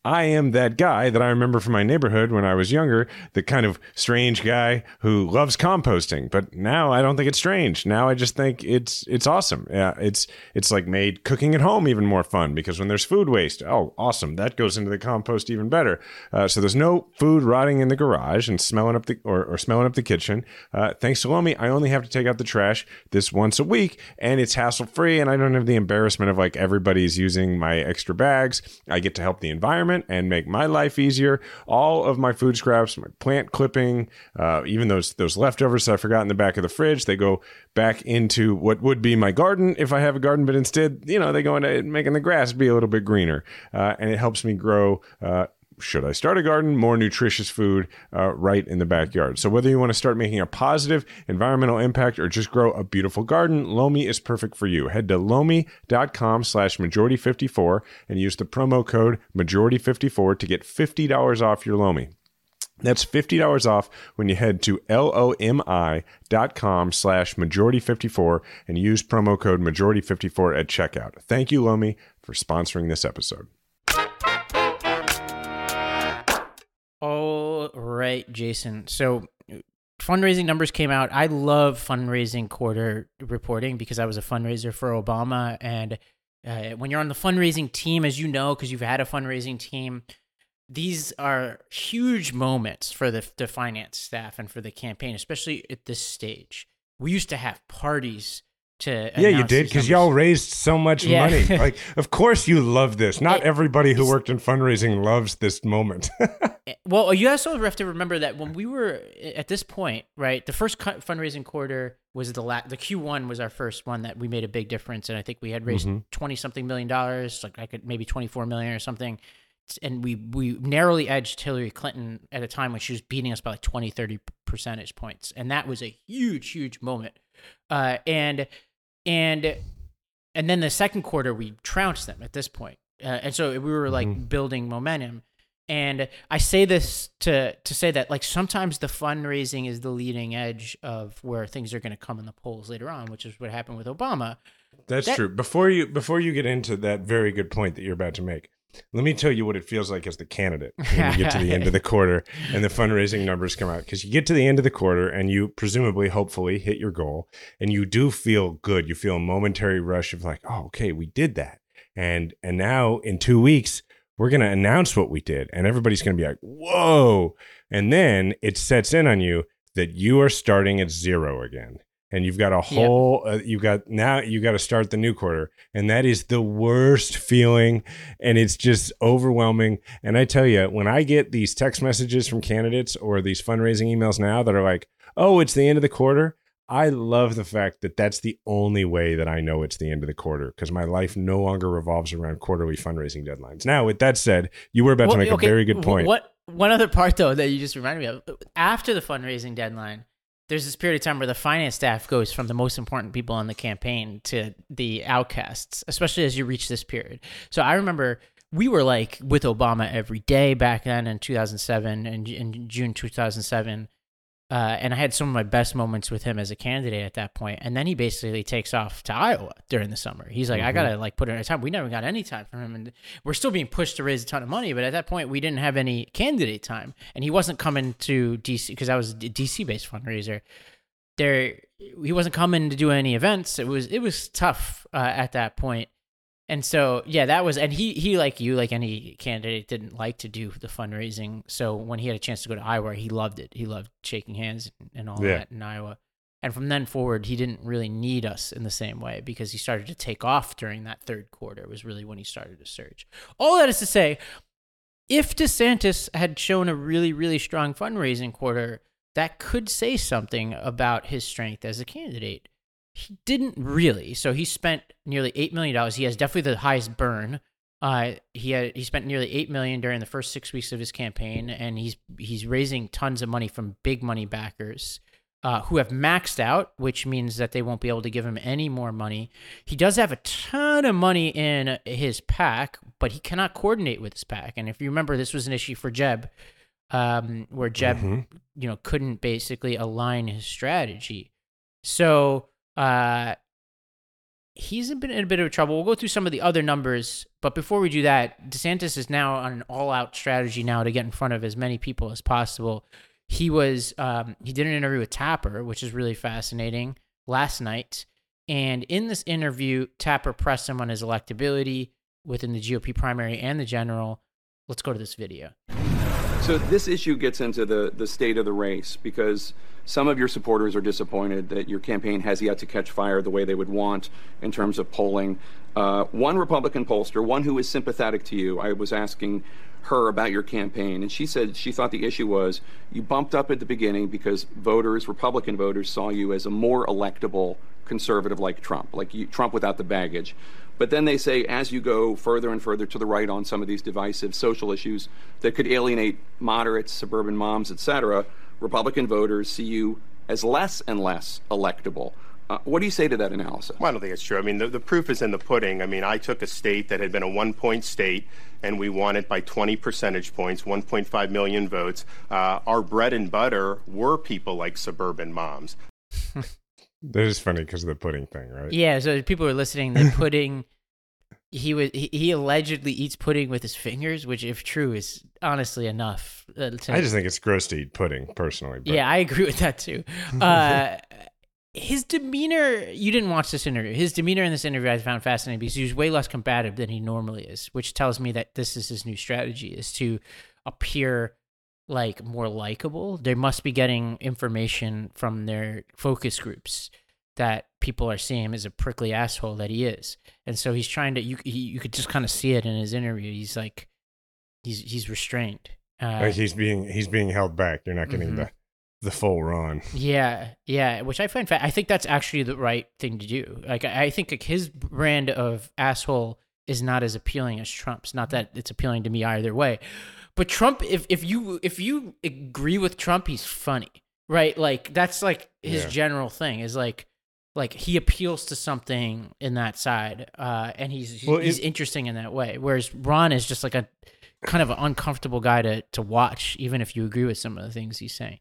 I am that guy that I remember from my neighborhood when I was younger, the kind of strange guy who loves composting. But now I don't think it's strange. Now I just think it's it's awesome. Yeah, it's it's like made cooking at home even more fun because when there's food waste, oh, awesome, that goes into the compost even better. Uh, so there's no food rotting in the garage and smelling up the or, or smelling up the kitchen. Uh, thanks to Lomi, I only have to take out the trash this once a week, and it's hassle free, and I don't have the embarrassment of like everybody's using my extra bags. I get to help the environment and make my life easier. All of my food scraps, my plant clipping, uh, even those those leftovers that I forgot in the back of the fridge, they go back into what would be my garden if I have a garden, but instead, you know, they go into making the grass be a little bit greener, uh, and it helps me grow. Uh, should I start a garden? More nutritious food uh, right in the backyard. So, whether you want to start making a positive environmental impact or just grow a beautiful garden, Lomi is perfect for you. Head to lomi.com slash majority54 and use the promo code majority54 to get $50 off your Lomi. That's $50 off when you head to lomi.com slash majority54 and use promo code majority54 at checkout. Thank you, Lomi, for sponsoring this episode. All right, Jason. So fundraising numbers came out. I love fundraising quarter reporting because I was a fundraiser for Obama. And uh, when you're on the fundraising team, as you know, because you've had a fundraising team, these are huge moments for the, the finance staff and for the campaign, especially at this stage. We used to have parties to Yeah, you did because y'all raised so much Yeah. money. (laughs) Like, of course you love this. Not It- everybody who worked in fundraising loves this moment. (laughs) Well, you also have to remember that when we were at this point, right? The first fundraising quarter was the la- the Q1 was our first one that we made a big difference, and I think we had raised Mhm. twenty something million dollars, like I could maybe twenty four million or something, and we we narrowly edged Hillary Clinton at a time when she was beating us by like 20, 30 percentage points, and that was a huge, huge moment. Uh, and and and then the second quarter we trounced them at this point, uh, and so we were like Mhm. building momentum. And I say this to to say that like sometimes the fundraising is the leading edge of where things are going to come in the polls later on, which is what happened with Obama. That's That- true. Before you before you get into that very good point that you're about to make, Let me tell you what it feels like as the candidate when you get to the end of (laughs) the quarter and the fundraising numbers come out. Because you get to the end of the quarter and you presumably, hopefully, hit your goal, and you do feel good. You feel a momentary rush of like, oh, okay, we did that, and and now in two weeks we're going to announce what we did, and everybody's going to be like, whoa, and then it sets in on you that you are starting at zero again and you've got a whole uh, you've got now you got to start the new quarter and that is the worst feeling and it's just overwhelming and i tell you when i get these text messages from candidates or these fundraising emails now that are like oh it's the end of the quarter i love the fact that that's the only way that i know it's the end of the quarter because my life no longer revolves around quarterly fundraising deadlines. Now with that said you were about Well, to make okay, a very good point. What one other part though that you just reminded me of after the fundraising deadline, there's this period of time where the finance staff goes from the most important people on the campaign to the outcasts, especially as you reach this period. So I remember we were like with Obama every day back then in 2007 and in June 2007. Uh, and I had some of my best moments with him as a candidate at that point. And then he basically takes off to Iowa during the summer. He's like, I Mhm. gotta like put in a time. We never got any time from him, and we're still being pushed to raise a ton of money. But at that point, we didn't have any candidate time, and he wasn't coming to DC because I was a DC based fundraiser. There, he wasn't coming to do any events. It was it was tough uh, at that point. And so, yeah, that was, and he, he, like you, like any candidate, didn't like to do the fundraising. So when he had a chance to go to Iowa, he loved it. He loved shaking hands and all Yeah. that in Iowa. And from then forward, he didn't really need us in the same way because he started to take off during that third quarter, was really when he started to surge. All that is to say, if DeSantis had shown a really, really strong fundraising quarter, that could say something about his strength as a candidate. He didn't really. So he spent nearly eight million dollars. He has definitely the highest burn. Uh, he had he spent nearly eight million during the first six weeks of his campaign, and he's he's raising tons of money from big money backers. Uh, who have maxed out, which means that they won't be able to give him any more money. He does have a ton of money in his PAC, but he cannot coordinate with his PAC. And if you remember, this was an issue for Jeb, um, where Jeb, Mhm. you know, couldn't basically align his strategy. So uh, he's been in a bit of trouble. We'll go through some of the other numbers, but before we do that, DeSantis is now on an all-out strategy now to get in front of as many people as possible. He was um, he did an interview with Tapper, which is really fascinating last night. And in this interview, Tapper pressed him on his electability within the GOP primary and the general. Let's go to this video. So this issue gets into the, the state of the race because some of your supporters are disappointed that your campaign has yet to catch fire the way they would want in terms of polling. Uh, one Republican pollster, one who is sympathetic to you, I was asking her about your campaign, and she said she thought the issue was you bumped up at the beginning because voters, Republican voters, saw you as a more electable conservative like Trump, like you, Trump without the baggage. But then they say, as you go further and further to the right on some of these divisive social issues that could alienate moderates, suburban moms, etc., Republican voters see you as less and less electable. Uh, what do you say to that analysis? Well, I don't think it's true. I mean, the, the proof is in the pudding. I mean, I took a state that had been a one point state and we won it by 20 percentage points, 1.5 million votes. Uh, our bread and butter were people like suburban moms. (laughs) that is funny because of the pudding thing right Yeah, so people are listening. The (laughs) pudding, he was he, he allegedly eats pudding with his fingers, which, if true, is honestly enough. Uh, to, I just think it's gross to eat pudding personally. But yeah, I agree with that too. (laughs) Uh, his demeanor, you didn't watch this interview. His demeanor in this interview I found fascinating because he was way less combative than he normally is, which tells me that this is his new strategy is to appear like more likable. They must be getting information from their focus groups that people are seeing him as a prickly asshole that he is. And so he's trying to you he, you could just kind of see it in his interview. He's like he's he's restrained. Uh, like he's being he's being held back. You're not getting Mhm. the the full run. Yeah, yeah, which I find fa- I think that's actually the right thing to do. Like I I think like his brand of asshole is not as appealing as Trump's. Not that it's appealing to me either way. But Trump if if you if you agree with Trump, he's funny. Right? Like that's like his Yeah. general thing is like like he appeals to something in that side uh and he's he's, Well, he's it- interesting in that way whereas Ron is just like a kind of an uncomfortable guy to to watch even if you agree with some of the things he's saying.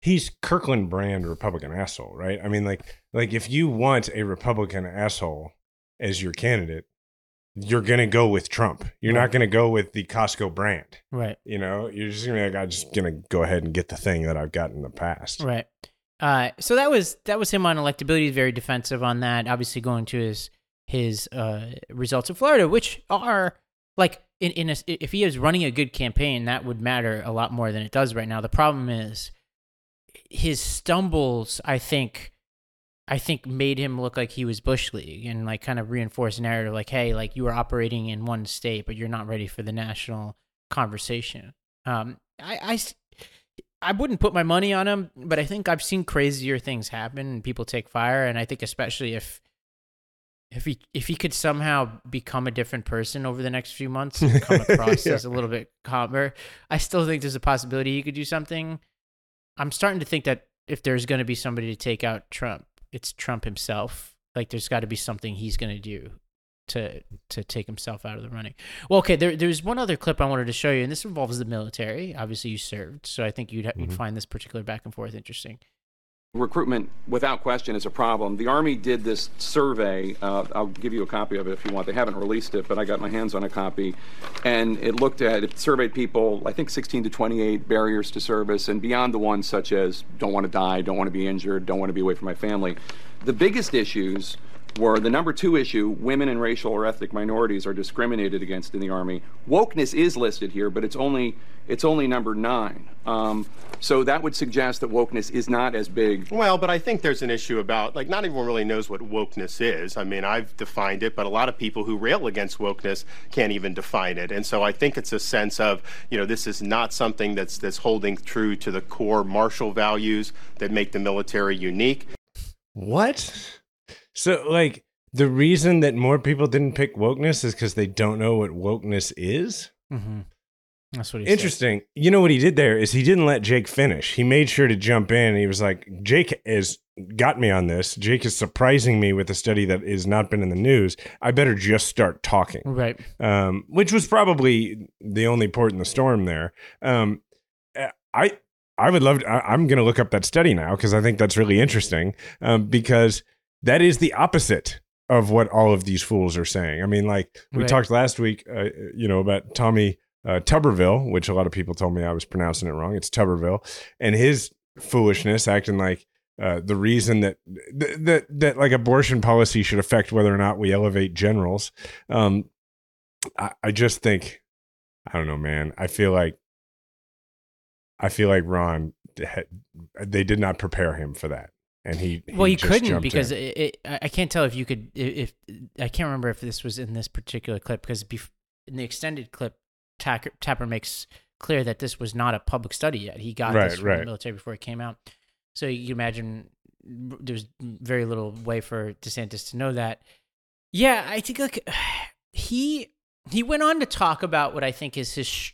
He's Kirkland brand Republican asshole, right? I mean, like like if you want a Republican asshole as your candidate, you're gonna go with Trump. You're not gonna go with the Costco brand. Right. You know, you're just gonna be like, I'm just gonna go ahead and get the thing that I've got in the past. Right. Uh, so that was that was him on electability. He's very defensive on that. Obviously, going to his his uh, results in Florida, which are like in in a, if he is running a good campaign, that would matter a lot more than it does right now. The problem is his stumbles. I think. I think made him look like he was bush league and like kind of reinforced a narrative like, hey, like you are operating in one state, but you're not ready for the national conversation. Um, I, I I wouldn't put my money on him, but I think I've seen crazier things happen and people take fire. And I think especially if if he if he could somehow become a different person over the next few months and come (laughs) across Yeah. as a little bit calmer, I still think there's a possibility he could do something. I'm starting to think that if there's going to be somebody to take out Trump, it's Trump himself. Like there's got to be something he's going to do to to take himself out of the running. Well, okay, there, there's one other clip I wanted to show you, and this involves the military. Obviously, you served, so I think you'd, you'd Mhm. find this particular back and forth interesting. Recruitment, without question, is a problem. The Army did this survey. Uh, I'll give you a copy of it if you want. They haven't released it, but I got my hands on a copy. And it looked at, it surveyed people, I think 16 to 28 barriers to service, and beyond the ones such as don't want to die, don't want to be injured, don't want to be away from my family. The biggest issues were the number two issue women and racial or ethnic minorities are discriminated against in the Army. Wokeness is listed here, but it's only, it's only number nine. Um, so that would suggest that wokeness is not as big Well, but I think there's an issue about like not everyone really knows what wokeness is. I mean, I've defined it, but a lot of people who rail against wokeness can't even define it. And so I think it's a sense of, you know, this is not something that's that's holding true to the core martial values that make the military unique. What? So, like, the reason that more people didn't pick wokeness is because they don't know what wokeness is? Mm-hmm. That's what he said. Interesting. You know what he did there is he didn't let Jake finish. He made sure to jump in. He was like, Jake has got me on this. Jake is surprising me with a study that has not been in the news. I better just start talking. Right. um, which was probably the only port in the storm there. Um, uh, I I would love. To, I, I'm going to look up that study now because I think that's really interesting. Um, because that is the opposite of what all of these fools are saying. I mean, like we Right. talked last week, uh, you know, about Tommy uh, Tuberville, which a lot of people told me I was pronouncing it wrong. It's Tuberville, and his foolishness, acting like uh, the reason that, that that that like abortion policy should affect whether or not we elevate generals. Um, I, I just think I don't know, man. I feel like I feel like Ron they did not prepare him for that, and he, he Well, just couldn't because it, it, I I can't tell if you could if I can't remember if this was in this particular clip because bef- in the extended clip, Tacker, Tapper makes clear that this was not a public study yet. He got Right, this from the military before it came out. So you imagine there's very little way for DeSantis to know that. Yeah, I think like (sighs) he he went on to talk about what I think is his. Sh-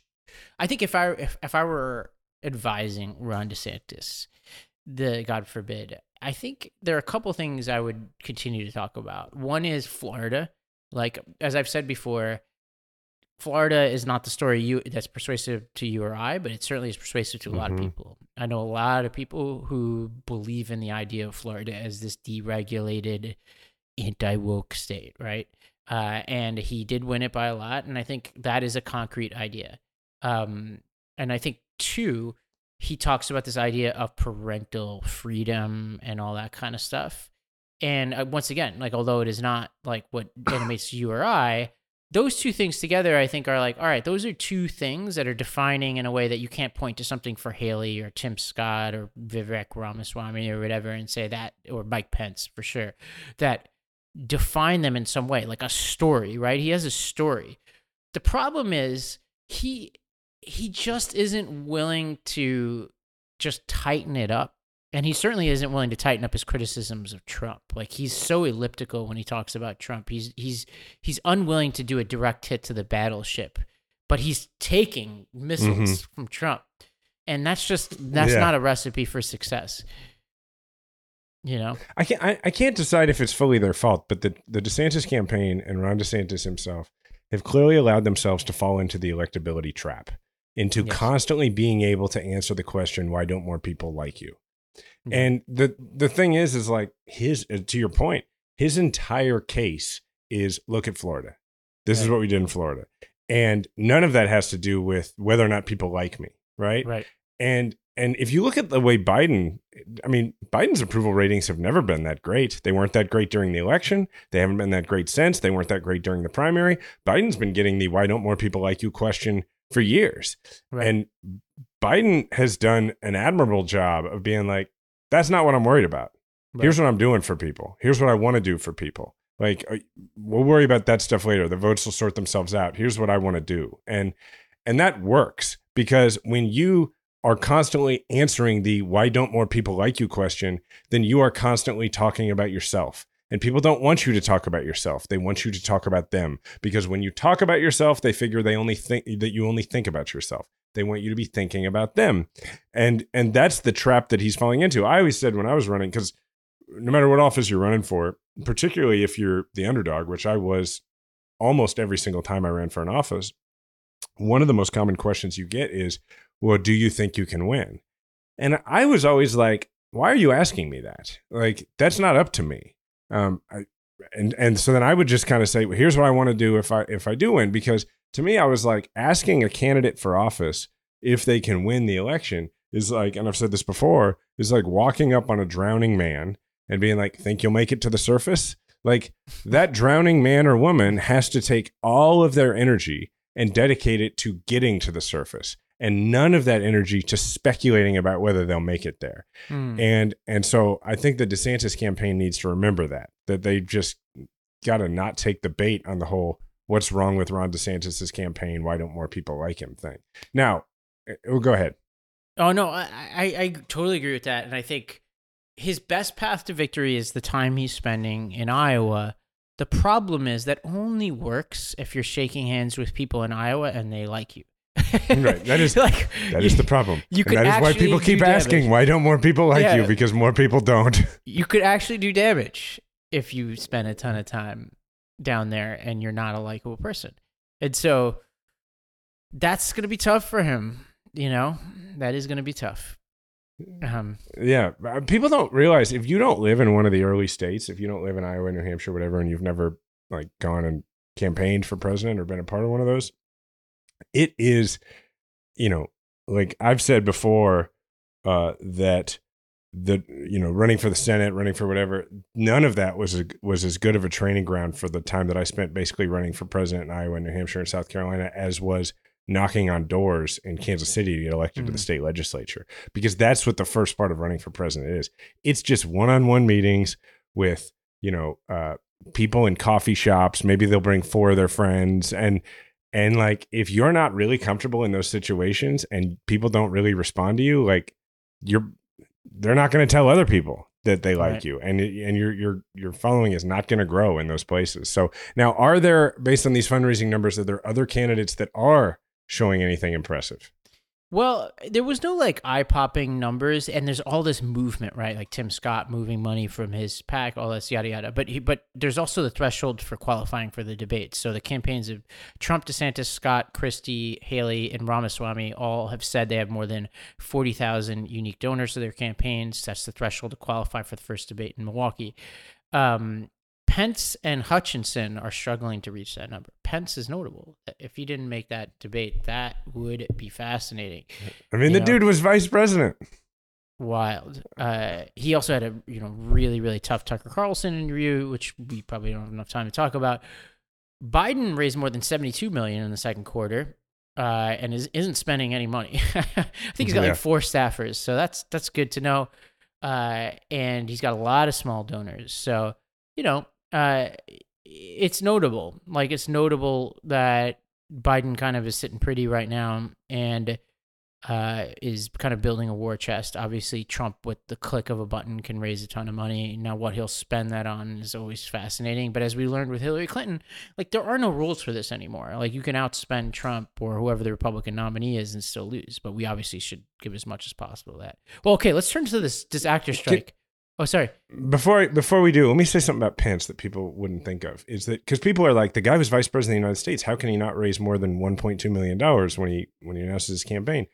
I think if I if, if I were advising Ron DeSantis, the God forbid, I think there are a couple things I would continue to talk about. One is Florida. Like as I've said before, Florida is not the story you that's persuasive to you or I, but it certainly is persuasive to a lot of Mhm. people. I know a lot of people who believe in the idea of Florida as this deregulated, anti woke state, right? Uh, and he did win it by a lot, and I think that is a concrete idea. Um, and I think two, he talks about this idea of parental freedom and all that kind of stuff. And uh, once again, like although it is not like what (coughs) animates you or I, those two things together, I think, are like, all right, those are two things that are defining in a way that you can't point to something for Haley or Tim Scott or Vivek Ramaswamy or whatever and say that, or Mike Pence for sure, that define them in some way, like a story, right? He has a story. The problem is he he just isn't willing to just tighten it up. And he certainly isn't willing to tighten up his criticisms of Trump. Like he's so elliptical when he talks about Trump. He's he's he's unwilling to do a direct hit to the battleship, but he's taking missiles mm-hmm. from Trump. And that's just that's Yeah. not a recipe for success. You know? I can't. I, I can't decide if it's fully their fault, but the the DeSantis campaign and Ron DeSantis himself have clearly allowed themselves to fall into the electability trap, into Yes. constantly being able to answer the question, "Why don't more people like you?" Yeah. And the the thing is, is like his uh, to your point, his entire case is look at Florida. This is what we did in Florida. And none of that has to do with whether or not people like me, right? Right. And and if you look at the way Biden, I mean, Biden's approval ratings have never been that great. They weren't that great during the election. They haven't been that great since. They weren't that great during the primary. Biden's been getting the why don't more people like you question for years. Right. And Biden has done an admirable job of being like, that's not what I'm worried about. Here's what I'm doing for people. Here's what I want to do for people. Like uh, we'll worry about that stuff later. The votes will sort themselves out. Here's what I want to do. And and that works because when you are constantly answering the why don't more people like you question, then you are constantly talking about yourself. And people don't want you to talk about yourself. They want you to talk about them because when you talk about yourself, they figure they only think that you only think about yourself. They want you to be thinking about them. And and that's the trap that he's falling into. I always said when I was running cuz no matter what office you're running for, particularly if you're the underdog, which I was almost every single time I ran for an office, one of the most common questions you get is, well, do you think you can win? And I was always like, why are you asking me that? Like, that's not up to me. Um, I, and and so then I would just kind of say, well, here's what I want to do if I if I do win, because to me, I was like asking a candidate for office if they can win the election is like, and I've said this before, is like walking up on a drowning man and being like, think you'll make it to the surface? Like that drowning man or woman has to take all of their energy and dedicate it to getting to the surface and none of that energy to speculating about whether they'll make it there. Hmm. And and so I think the DeSantis campaign needs to remember that that they just got to not take the bait on the whole what's wrong with Ron DeSantis's campaign? Why don't more people like him thing? Now, eh, well, go ahead. Oh no, I, I I totally agree with that, and I think his best path to victory is the time he's spending in Iowa. The problem is that only works if you're shaking hands with people in Iowa and they like you. Right, that is- (laughs) like That is the problem. You and could that is why people keep asking, damage. why don't more people like Yeah. you? Because more people don't. (laughs) you could actually do damage if you spend a ton of time down there and you're not a likable person. And so that's going to be tough for him, you know? That is going to be tough. Um Yeah, uh, people don't realize if you don't live in one of the early states, if you don't live in Iowa, New Hampshire, whatever, and you've never like gone and campaigned for president or been a part of one of those, it is, you know, like I've said before, uh, that the you know running for the Senate, running for whatever, none of that was a, was as good of a training ground for the time that I spent basically running for president in Iowa, New Hampshire, and South Carolina as was knocking on doors in Kansas City to get elected to the Mhm. state legislature because that's what the first part of running for president is. It's just one-on-one meetings with, you know, uh, people in coffee shops. Maybe they'll bring four of their friends and and like if you're not really comfortable in those situations and people don't really respond to you, like you're they're not going to tell other people that they like Right. you and and your your your following is not going to grow in those places. So now are there based on these fundraising numbers are there other candidates that are showing anything impressive? Well, there was no like eye popping numbers, and there's all this movement, right? Like Tim Scott moving money from his PAC, all this yada yada. But he, but there's also the threshold for qualifying for the debates. So the campaigns of Trump, DeSantis, Scott, Christie, Haley, and Ramaswamy all have said they have more than forty thousand unique donors to their campaigns. That's the threshold to qualify for the first debate in Milwaukee. Um, Pence and Hutchinson are struggling to reach that number. Pence is notable. If he didn't make that debate, that would be fascinating. I mean, You the know? dude was vice president. Wild. Uh, he also had a you know really really tough Tucker Carlson interview, which we probably don't have enough time to talk about. Biden raised more than seventy two million in the second quarter, uh, and is, isn't spending any money. (laughs) I think he's got Yeah. like four staffers, so that's that's good to know. Uh, and he's got a lot of small donors, so you know, uh, it's notable. Like it's notable that Biden kind of is sitting pretty right now, and uh, is kind of building a war chest. Obviously, Trump, with the click of a button, can raise a ton of money. Now, what he'll spend that on is always fascinating. But as we learned with Hillary Clinton, like there are no rules for this anymore. Like you can outspend Trump or whoever the Republican nominee is and still lose. But we obviously should give as much as possible to that. Well, okay, let's turn to this this actor strike. Oh, sorry. Before before we do, let me say something about Pence that people wouldn't think of. Is that because people are like, the guy was vice president of the United States. How can he not raise more than one point two million dollars when he when he announces his campaign?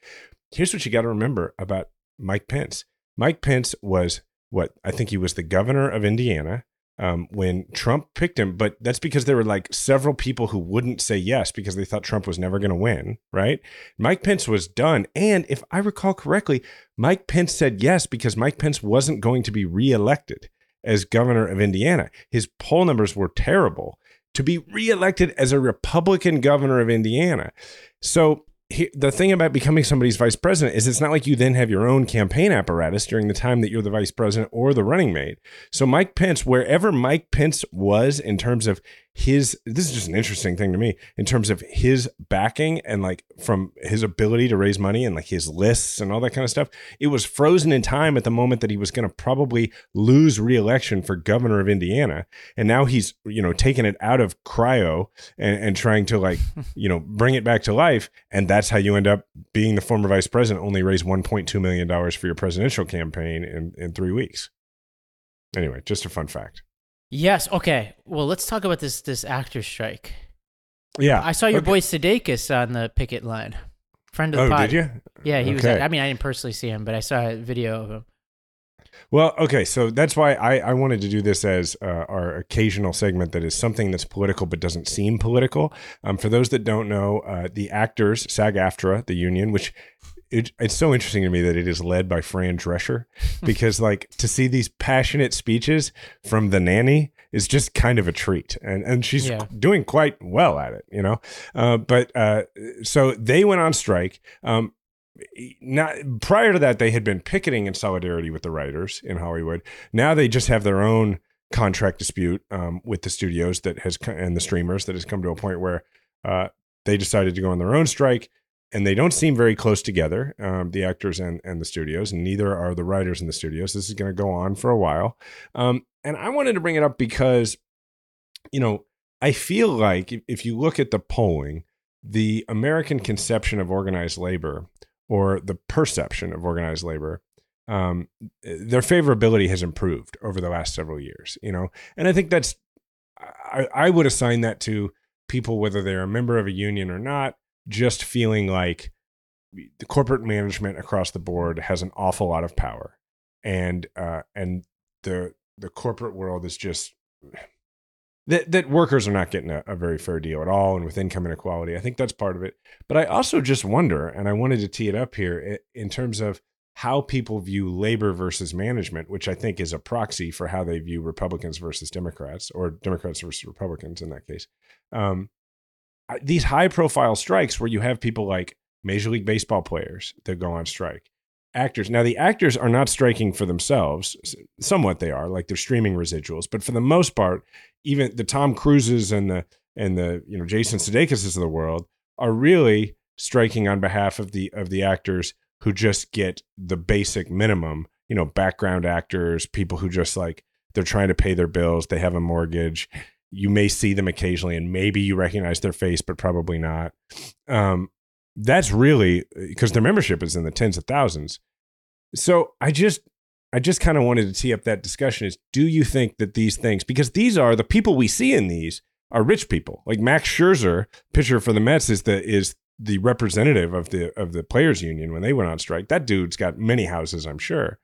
Here's what you got to remember about Mike Pence. Mike Pence was what I think he was the governor of Indiana. Um, when Trump picked him, but that's because there were like several people who wouldn't say yes because they thought Trump was never going to win, right? Mike Pence was done. And if I recall correctly, Mike Pence said yes because Mike Pence wasn't going to be reelected as governor of Indiana. His poll numbers were terrible. To be reelected as a Republican governor of Indiana. So he, the thing about becoming somebody's vice president is it's not like you then have your own campaign apparatus during the time that you're the vice president or the running mate. So Mike Pence, wherever Mike Pence was in terms of his, this is just an interesting thing to me in terms of his backing and like from his ability to raise money and like his lists and all that kind of stuff. It was frozen in time at the moment that he was going to probably lose reelection for governor of Indiana, and now he's you know taking it out of cryo and, and trying to like (laughs) you know bring it back to life, and that's how you end up being the former vice president. Only raise 1.2 million dollars for your presidential campaign in in three weeks. Anyway, just a fun fact. Yes. Okay. Well, let's talk about this this actor strike. Yeah, I saw your Okay. boy Sudeikis on the picket line. Friend of the Oh, pod. did you? Yeah, he was. Okay. I mean, I didn't personally see him, but I saw a video of him. Well, okay, so that's why I, I wanted to do this as uh, our occasional segment that is something that's political but doesn't seem political. Um, for those that don't know, uh, the actors, SAG-AFTRA, the union, which it, it's so interesting to me that it is led by Fran Drescher, (laughs) because like to see these passionate speeches from the nanny is just kind of a treat, and and she's Yeah. doing quite well at it, you know. Uh, but uh, so they went on strike. Um, not prior to that they had been picketing in solidarity with the writers in Hollywood. Now they just have their own contract dispute um, with the studios that has and the streamers that has come to a point where uh, they decided to go on their own strike. And they don't seem very close together, um, the actors and, and the studios, and neither are the writers in the studios. This is going to go on for a while. Um, and I wanted to bring it up because, you know, I feel like if, if you look at the polling, the American conception of organized labor or the perception of organized labor, um, their favorability has improved over the last several years. You know, and I think that's I, I would assign that to people whether they're a member of a union or not, just feeling like the corporate management across the board has an awful lot of power, and uh, and the the corporate world is just that that workers are not getting a, a very fair deal at all, and with income inequality, I think that's part of it. But I also just wonder, and I wanted to tee it up here in terms of how people view labor versus management, which I think is a proxy for how they view Republicans versus Democrats, or Democrats versus Republicans in that case. Um, these high profile strikes where you have people like Major League Baseball players that go on strike, actors. Now, the actors are not striking for themselves, somewhat they are, like they're streaming residuals, but for the most part, even the Tom Cruises and the and the you know Jason Sudeikis of the world are really striking on behalf of the of the actors who just get the basic minimum. You know, background actors, people who just like they're trying to pay their bills, they have a mortgage. You may see them occasionally, and maybe you recognize their face, but probably not. Um, that's really because their membership is in the tens of thousands. So I just I just kind of wanted to tee up that discussion is do you think that these things because these are the people we see in these are rich people. Like Max Scherzer, pitcher for the Mets is the is the representative of the of the players union when they went on strike. That dude's got many houses, I'm sure.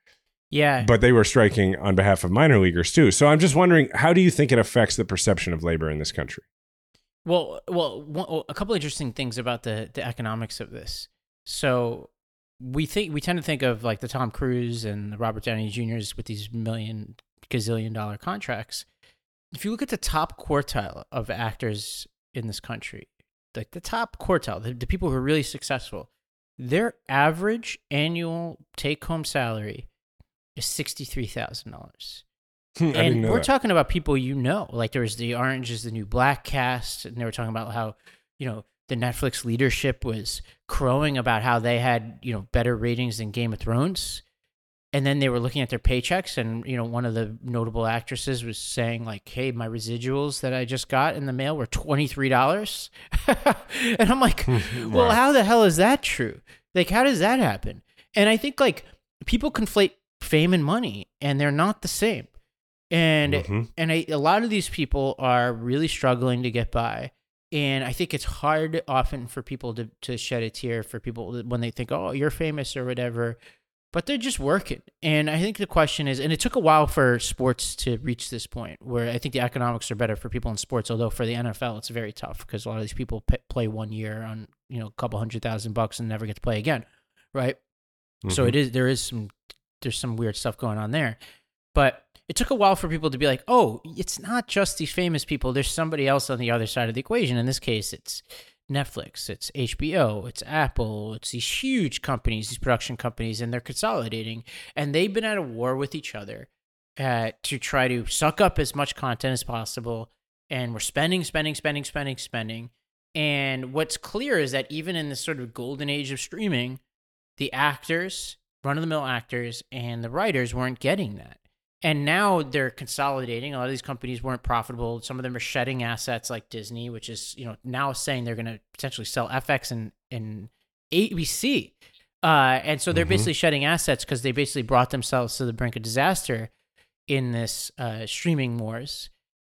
Yeah. But they were striking on behalf of minor leaguers too. So I'm just wondering how do you think it affects the perception of labor in this country? Well, well, one, a couple interesting things about the the economics of this. So we think we tend to think of like the Tom Cruise and the Robert Downey Jr.'s with these million gazillion dollar contracts. If you look at the top quartile of actors in this country, like the top quartile, the, the people who are really successful, their average annual take home salary is sixty three thousand dollars Hmm, I didn't and we're that. talking about people you know. Like there was the Orange is the New Black cast, and they were talking about how you know the Netflix leadership was crowing about how they had you know better ratings than Game of Thrones, and then they were looking at their paychecks, and you know one of the notable actresses was saying like, "Hey, my residuals that I just got in the mail were twenty three dollars," (laughs) and I'm like, (laughs) "Well, how the hell is that true? Like, how does that happen?" And I think like people conflate fame and money, and they're not the same and Mhm. and I, a lot of these people are really struggling to get by and i think it's hard often for people to, to shed a tear for people when they think oh you're famous or whatever but they're just working. And I think the question is, and it took a while for sports to reach this point where I think the economics are better for people in sports. Although for the NFL, it's very tough because a lot of these people p- play one year on you know a couple hundred thousand bucks and never get to play again, right? So Mhm. it is there is some there's some weird stuff going on there, but it took a while for people to be like, oh, it's not just these famous people. There's somebody else on the other side of the equation. In this case, it's Netflix, it's HBO, it's Apple, it's these huge companies, these production companies, and they're consolidating. And they've been at a war with each other uh, to try to suck up as much content as possible. And we're spending, spending, spending, spending, spending. And what's clear is that even in this sort of golden age of streaming, the actors, run of the mill actors, and the writers weren't getting that. And now they're consolidating. A lot of these companies weren't profitable. Some of them are shedding assets like Disney, which is, you know, now saying they're going to potentially sell FX and, and ABC. Uh, and so they're Mhm. basically shedding assets because they basically brought themselves to the brink of disaster in this uh, streaming wars.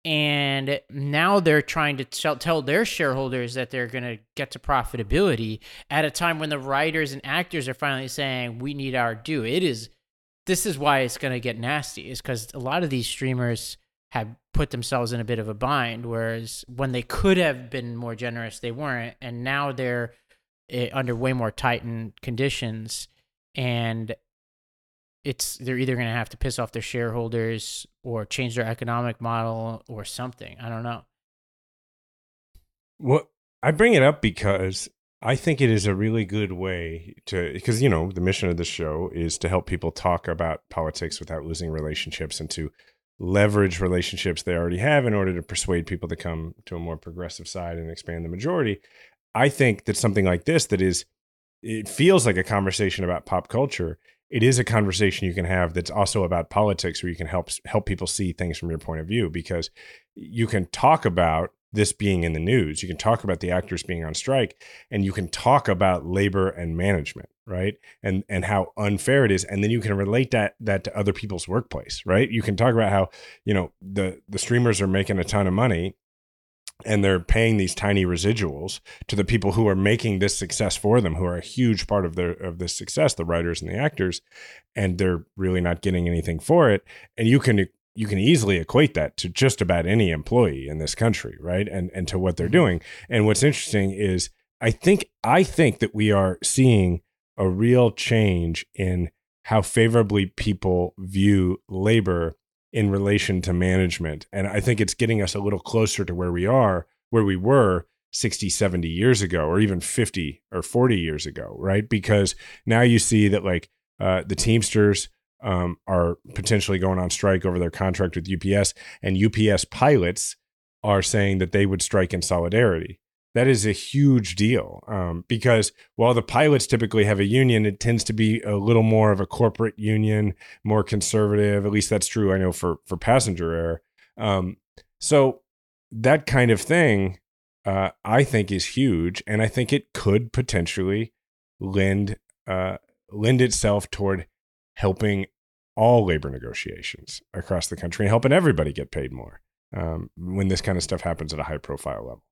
And now they're trying to tell, their shareholders that they're going to get to profitability at a time when the writers and actors are finally saying, we need our due. It is, this is why it's going to get nasty, is because a lot of these streamers have put themselves in a bit of a bind, whereas when they could have been more generous, they weren't. And now they're eh, under way more tightened conditions. And it's they're either going to have to piss off their shareholders or change their economic model or something. I don't know. Well, I bring it up because I think it is a really good way to, because, you know, the mission of the show is to help people talk about politics without losing relationships and to leverage relationships they already have in order to persuade people to come to a more progressive side and expand the majority. I think that something like this, that is, it feels like a conversation about pop culture. It is a conversation you can have that's also about politics, where you can help help people see things from your point of view, because you can talk about this being in the news. You can talk about the actors being on strike and you can talk about labor and management, right? And and how unfair it is and then you can relate that that to other people's workplace, right? You can talk about how, you know, the the streamers are making a ton of money and they're paying these tiny residuals to the people who are making this success for them who are a huge part of their of this success the writers and the actors and they're really not getting anything for it. And you can you can easily equate that to just about any employee in this country right? And and to what they're mm-hmm. doing. And what's interesting is i think i think that we are seeing a real change in how favorably people view labor in relation to management. And I think it's getting us a little closer to where we are, where we were 60, 70 years ago, or even 50 or 40 years ago, right? Because now you see that like uh, the Teamsters um, are potentially going on strike over their contract with UPS, and UPS pilots are saying that they would strike in solidarity. That is a huge deal um, because while the pilots typically have a union, it tends to be a little more of a corporate union, more conservative. At least that's true. I know for for passenger air. Um, so that kind of thing, uh, I think, is huge, and I think it could potentially lend uh, lend itself toward helping all labor negotiations across the country and helping everybody get paid more um, when this kind of stuff happens at a high profile level.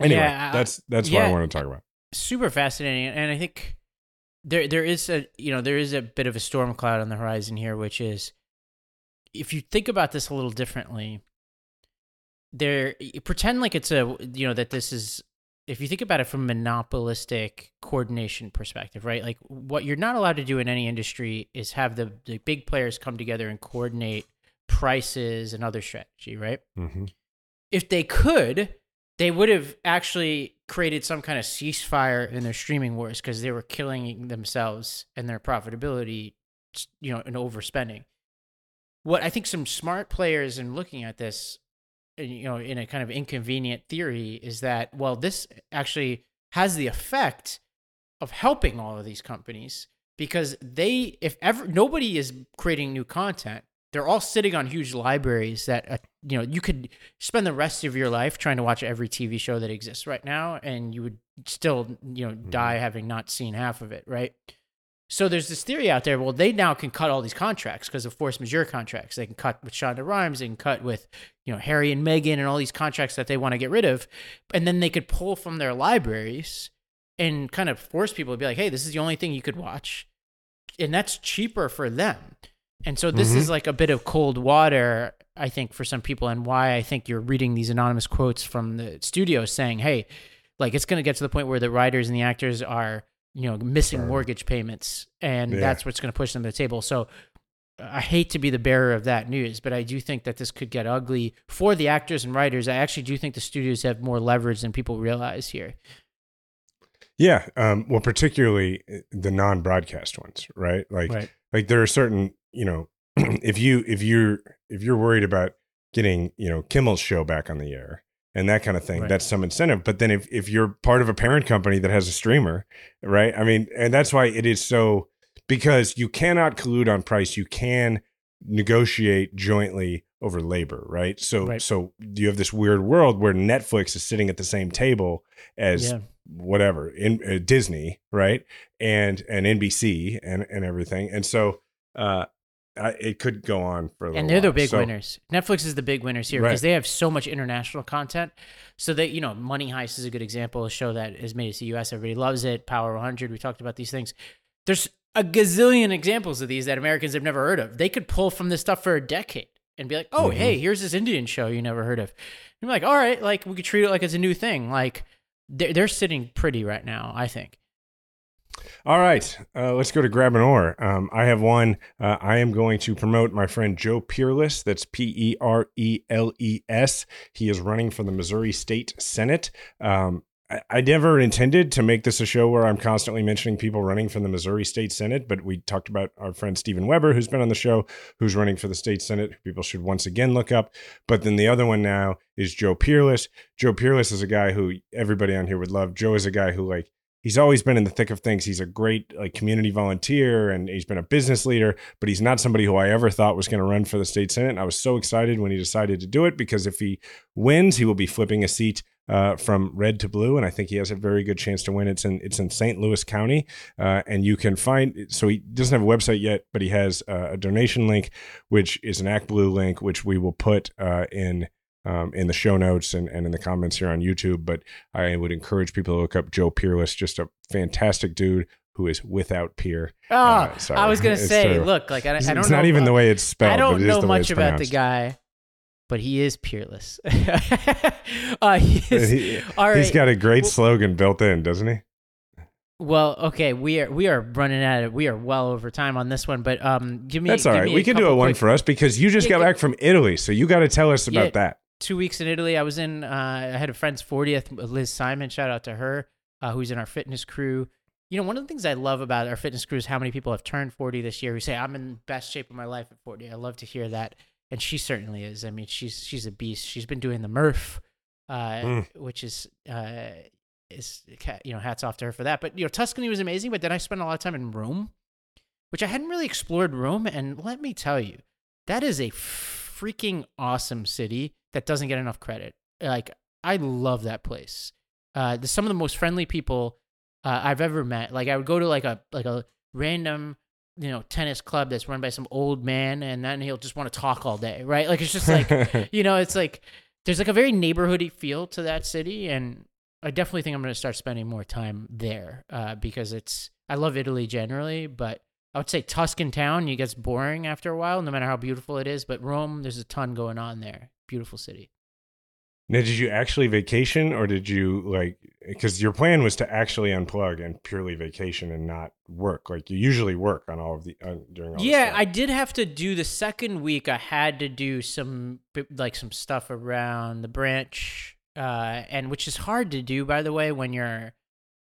Anyway, Yeah, I- that's that's what I yeah. want to talk about. super fascinating and i think there there is a you know there is a bit of a storm cloud on the horizon here which is if you think about this a little differently there pretend like it's a you know that this is if you think about it from a monopolistic coordination perspective right like what you're not allowed to do in any industry is have the, the big players come together and coordinate prices and other strategy right hmm if they could, they would have actually created some kind of ceasefire in their streaming wars because they were killing themselves and their profitability, you know, and overspending. What I think some smart players in looking at this, you know, in a kind of inconvenient theory is that, well, this actually has the effect of helping all of these companies because they, if ever, nobody is creating new content. They're all sitting on huge libraries that, uh, you know, you could spend the rest of your life trying to watch every TV show that exists right now, and you would still, you know, die having not seen half of it, right? So there's this theory out there. Well, they now can cut all these contracts because of force majeure contracts. They can cut with Shonda Rhimes. They can cut with, you know, Harry and Meghan and all these contracts that they want to get rid of, and then they could pull from their libraries and kind of force people to be like, hey, this is the only thing you could watch. and that's cheaper for them. And so this Mhm. is like a bit of cold water, I think, for some people, and why I think you're reading these anonymous quotes from the studio saying, "Hey, like it's going to get to the point where the writers and the actors are, you know, missing mortgage payments, and Yeah. that's what's going to push them to the table." So. I hate to be the bearer of that news, but I do think that this could get ugly for the actors and writers. I actually do think the studios have more leverage than people realize here. Yeah. Um, well, particularly uh, the non-broadcast ones, right? Like, Right. Like there are certain, you know, (clears throat) if you if you're if you're worried about getting, you know, Kimmel's show back on the air and that kind of thing, Right. that's some incentive. But then if if you're part of a parent company that has a streamer, right? I mean, and that's why it is so because you cannot collude on price. You can negotiate jointly over labor, right? So Right. so you have this weird world where Netflix is sitting at the same table as Yeah. Whatever in uh, Disney, right? And and NBC and and everything. And so uh I, it could go on for a little and they're the big So- winners. Netflix is the big winners here Right. because they have so much international content. So that you know, Money Heist is a good example, a show that has made it to the U.S. Everybody loves it. Power 100, we talked about these things. There's a gazillion examples of these that Americans have never heard of. They could pull from this stuff for a decade and be like, "Oh, Mhm. hey, here's this Indian show you never heard of." And you're like, "All right, like we could treat it like it's a new thing." Like they're, they're sitting pretty right now, I think. All right, uh, let's go to grab an oar. Um, I have one. Uh, I am going to promote my friend Joe Pereles. That's P E R E L E S. He is running for the Missouri State Senate. Um, I, never intended to make this a show where I'm constantly mentioning people running for the Missouri State Senate, but we talked about our friend Stephen Webber, who's been on the show, who's running for the state Senate. People should once again look up. But then the other one now is Joe Pereles. Joe Pereles is a guy who everybody on here would love. Joe is a guy who like he's always been in the thick of things. He's a great like community volunteer and he's been a business leader, but he's not somebody who I ever thought was going to run for the state senate. And I was so excited when he decided to do it because if he wins, he will be flipping a seat uh, from red to blue, and I think he has a very good chance to win. It's in it's in St. Louis County, uh, and you can find. So he doesn't have a website yet, but he has uh, a donation link, which is an Act Blue link, which we will put uh, in um, in the show notes and, and in the comments here on YouTube. But I would encourage people to look up Joe Pereles, just a fantastic dude who is without peer. Oh, Uh, sorry. I was gonna (laughs) It's say, true. look, like I, I don't it's know. not even the way it's spelled. I don't know much about the guy, but he is peerless. (laughs) uh, he is, He, all has got a great Well- slogan built in, doesn't he? well, okay, we are we are running at it. We are well over time on this one, but um, give me. That's all give right. me We can do a one quick- for us because you just Yeah, got back from Italy, so you got to tell us about Yeah. that. two weeks in Italy. I was in. Uh, I had a friend's 40th, Liz Simon. Shout out to her, uh, who's in our fitness crew. You know, one of the things I love about our fitness crew is how many people have turned 40 this year who say, I'm in best shape of my life at 40. I love to hear that. And she certainly is. I mean, she's she's a beast. She's been doing the Murph, uh, Mm. which is uh, is you know hats off to her for that. But you know, Tuscany was amazing. But then I spent a lot of time in Rome, which I hadn't really explored Rome. And let me tell you, that is a freaking awesome city that doesn't get enough credit. Like I love that place. Uh, some of the most friendly people uh, I've ever met. Like I would go to like a like a random you know tennis club that's run by some old man, and then he'll just want to talk all day, right? Like it's just like (laughs) you know, it's like there's like a very neighborhoody feel to that city, and I definitely think I'm going to start spending more time there uh, because it's I love Italy generally, but I would say Tuscan town it gets boring after a while, no matter how beautiful it is. But Rome, there's a ton going on there. Beautiful city. Now, did you actually vacation, or did you like? Because your plan was to actually unplug and purely vacation and not work. Like you usually work on all of the uh, during. All Yeah. I did have to do the second week. I had to do some like some stuff around the branch, uh, and which is hard to do, by the way, when you're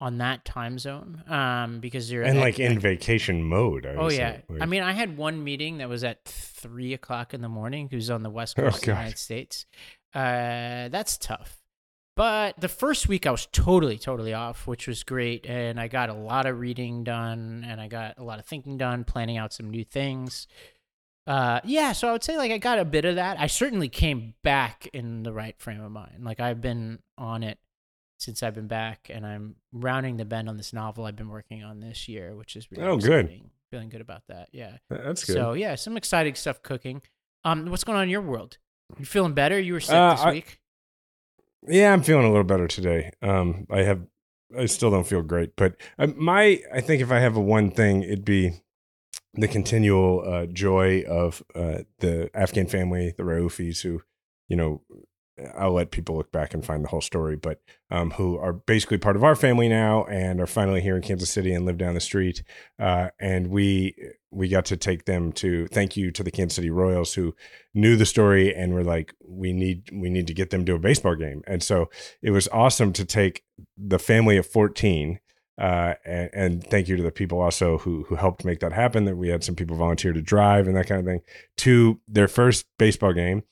on that time zone, um, because you're and at- like in vacation mode. I Oh yeah, say. Like- I mean, I had one meeting that was at three o'clock in the morning. Who's on the west (laughs) Oh, coast of the United States? Uh, that's tough. But the first week I was totally, totally off, which was great, and I got a lot of reading done, and I got a lot of thinking done, planning out some new things. Uh, yeah, so I would say like I got a bit of that. I certainly came back in the right frame of mind. Like I've been on it since I've been back, and I'm rounding the bend on this novel I've been working on this year, which is really Oh, good. Feeling good about that. Yeah. that's good. So yeah, some exciting stuff cooking. Um, what's going on in your world? You feeling better? You were sick Uh, this I- week. Yeah, I'm feeling a little better today. Um, I have, I still don't feel great, but uh, my, I think if I have a one thing, it'd be, the continual uh, joy of uh, the Afghan family, the Raufis, who, you know, I'll let people look back and find the whole story, but um, who are basically part of our family now and are finally here in Kansas City and live down the street. Uh, and we we got to take them to thank you to the Kansas City Royals who knew the story and were like, we need we need to get them to a baseball game. And so it was awesome to take the family of 14 uh, and, and, thank you to the people also who who helped make that happen. That we had some people volunteer to drive and that kind of thing to their first baseball game,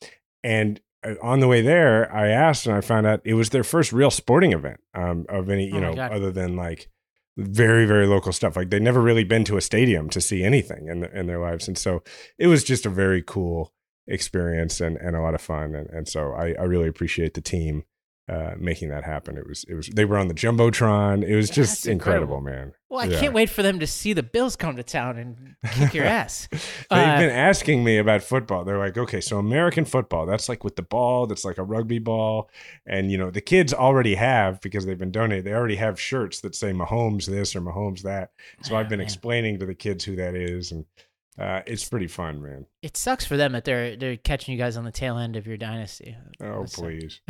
and on the way there, I asked and I found out it was their first real sporting event um, of any you oh know God. other than like very very local stuff. Like they'd never really been to a stadium to see anything in the, in their lives, and so it was just a very cool experience and, and a lot of fun. And, and so I, I really appreciate the team uh, making that happen. It was it was they were on the jumbotron. It was just incredible. incredible. man. Well, I yeah. can't wait for them to see the Bills come to town and kick your (laughs) ass. They've uh, been asking me about football. They're like, okay, so American football, that's like with the ball, that's like a rugby ball, and you know the kids already have because they've been donated. They already have shirts that say Mahomes this or Mahomes that. So I've been man. explaining to the kids who that is and uh, it's pretty fun, man. It sucks for them that they're they're catching you guys on the tail end of your dynasty. Oh please! (laughs)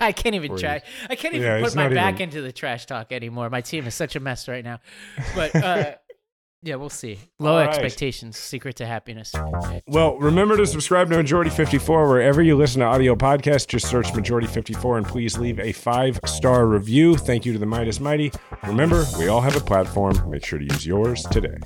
I can't even please. try. I can't even yeah, put my back even... into the trash talk anymore. My team is such a mess right now. But uh, (laughs) yeah, we'll see. Low right. expectations, secret to happiness. Well, remember to subscribe to Majority Fifty Four wherever you listen to audio podcasts. Just search Majority Fifty Four and please leave a five star review. Thank you to the Meidas Mighty. Remember, we all have a platform. Make sure to use yours today.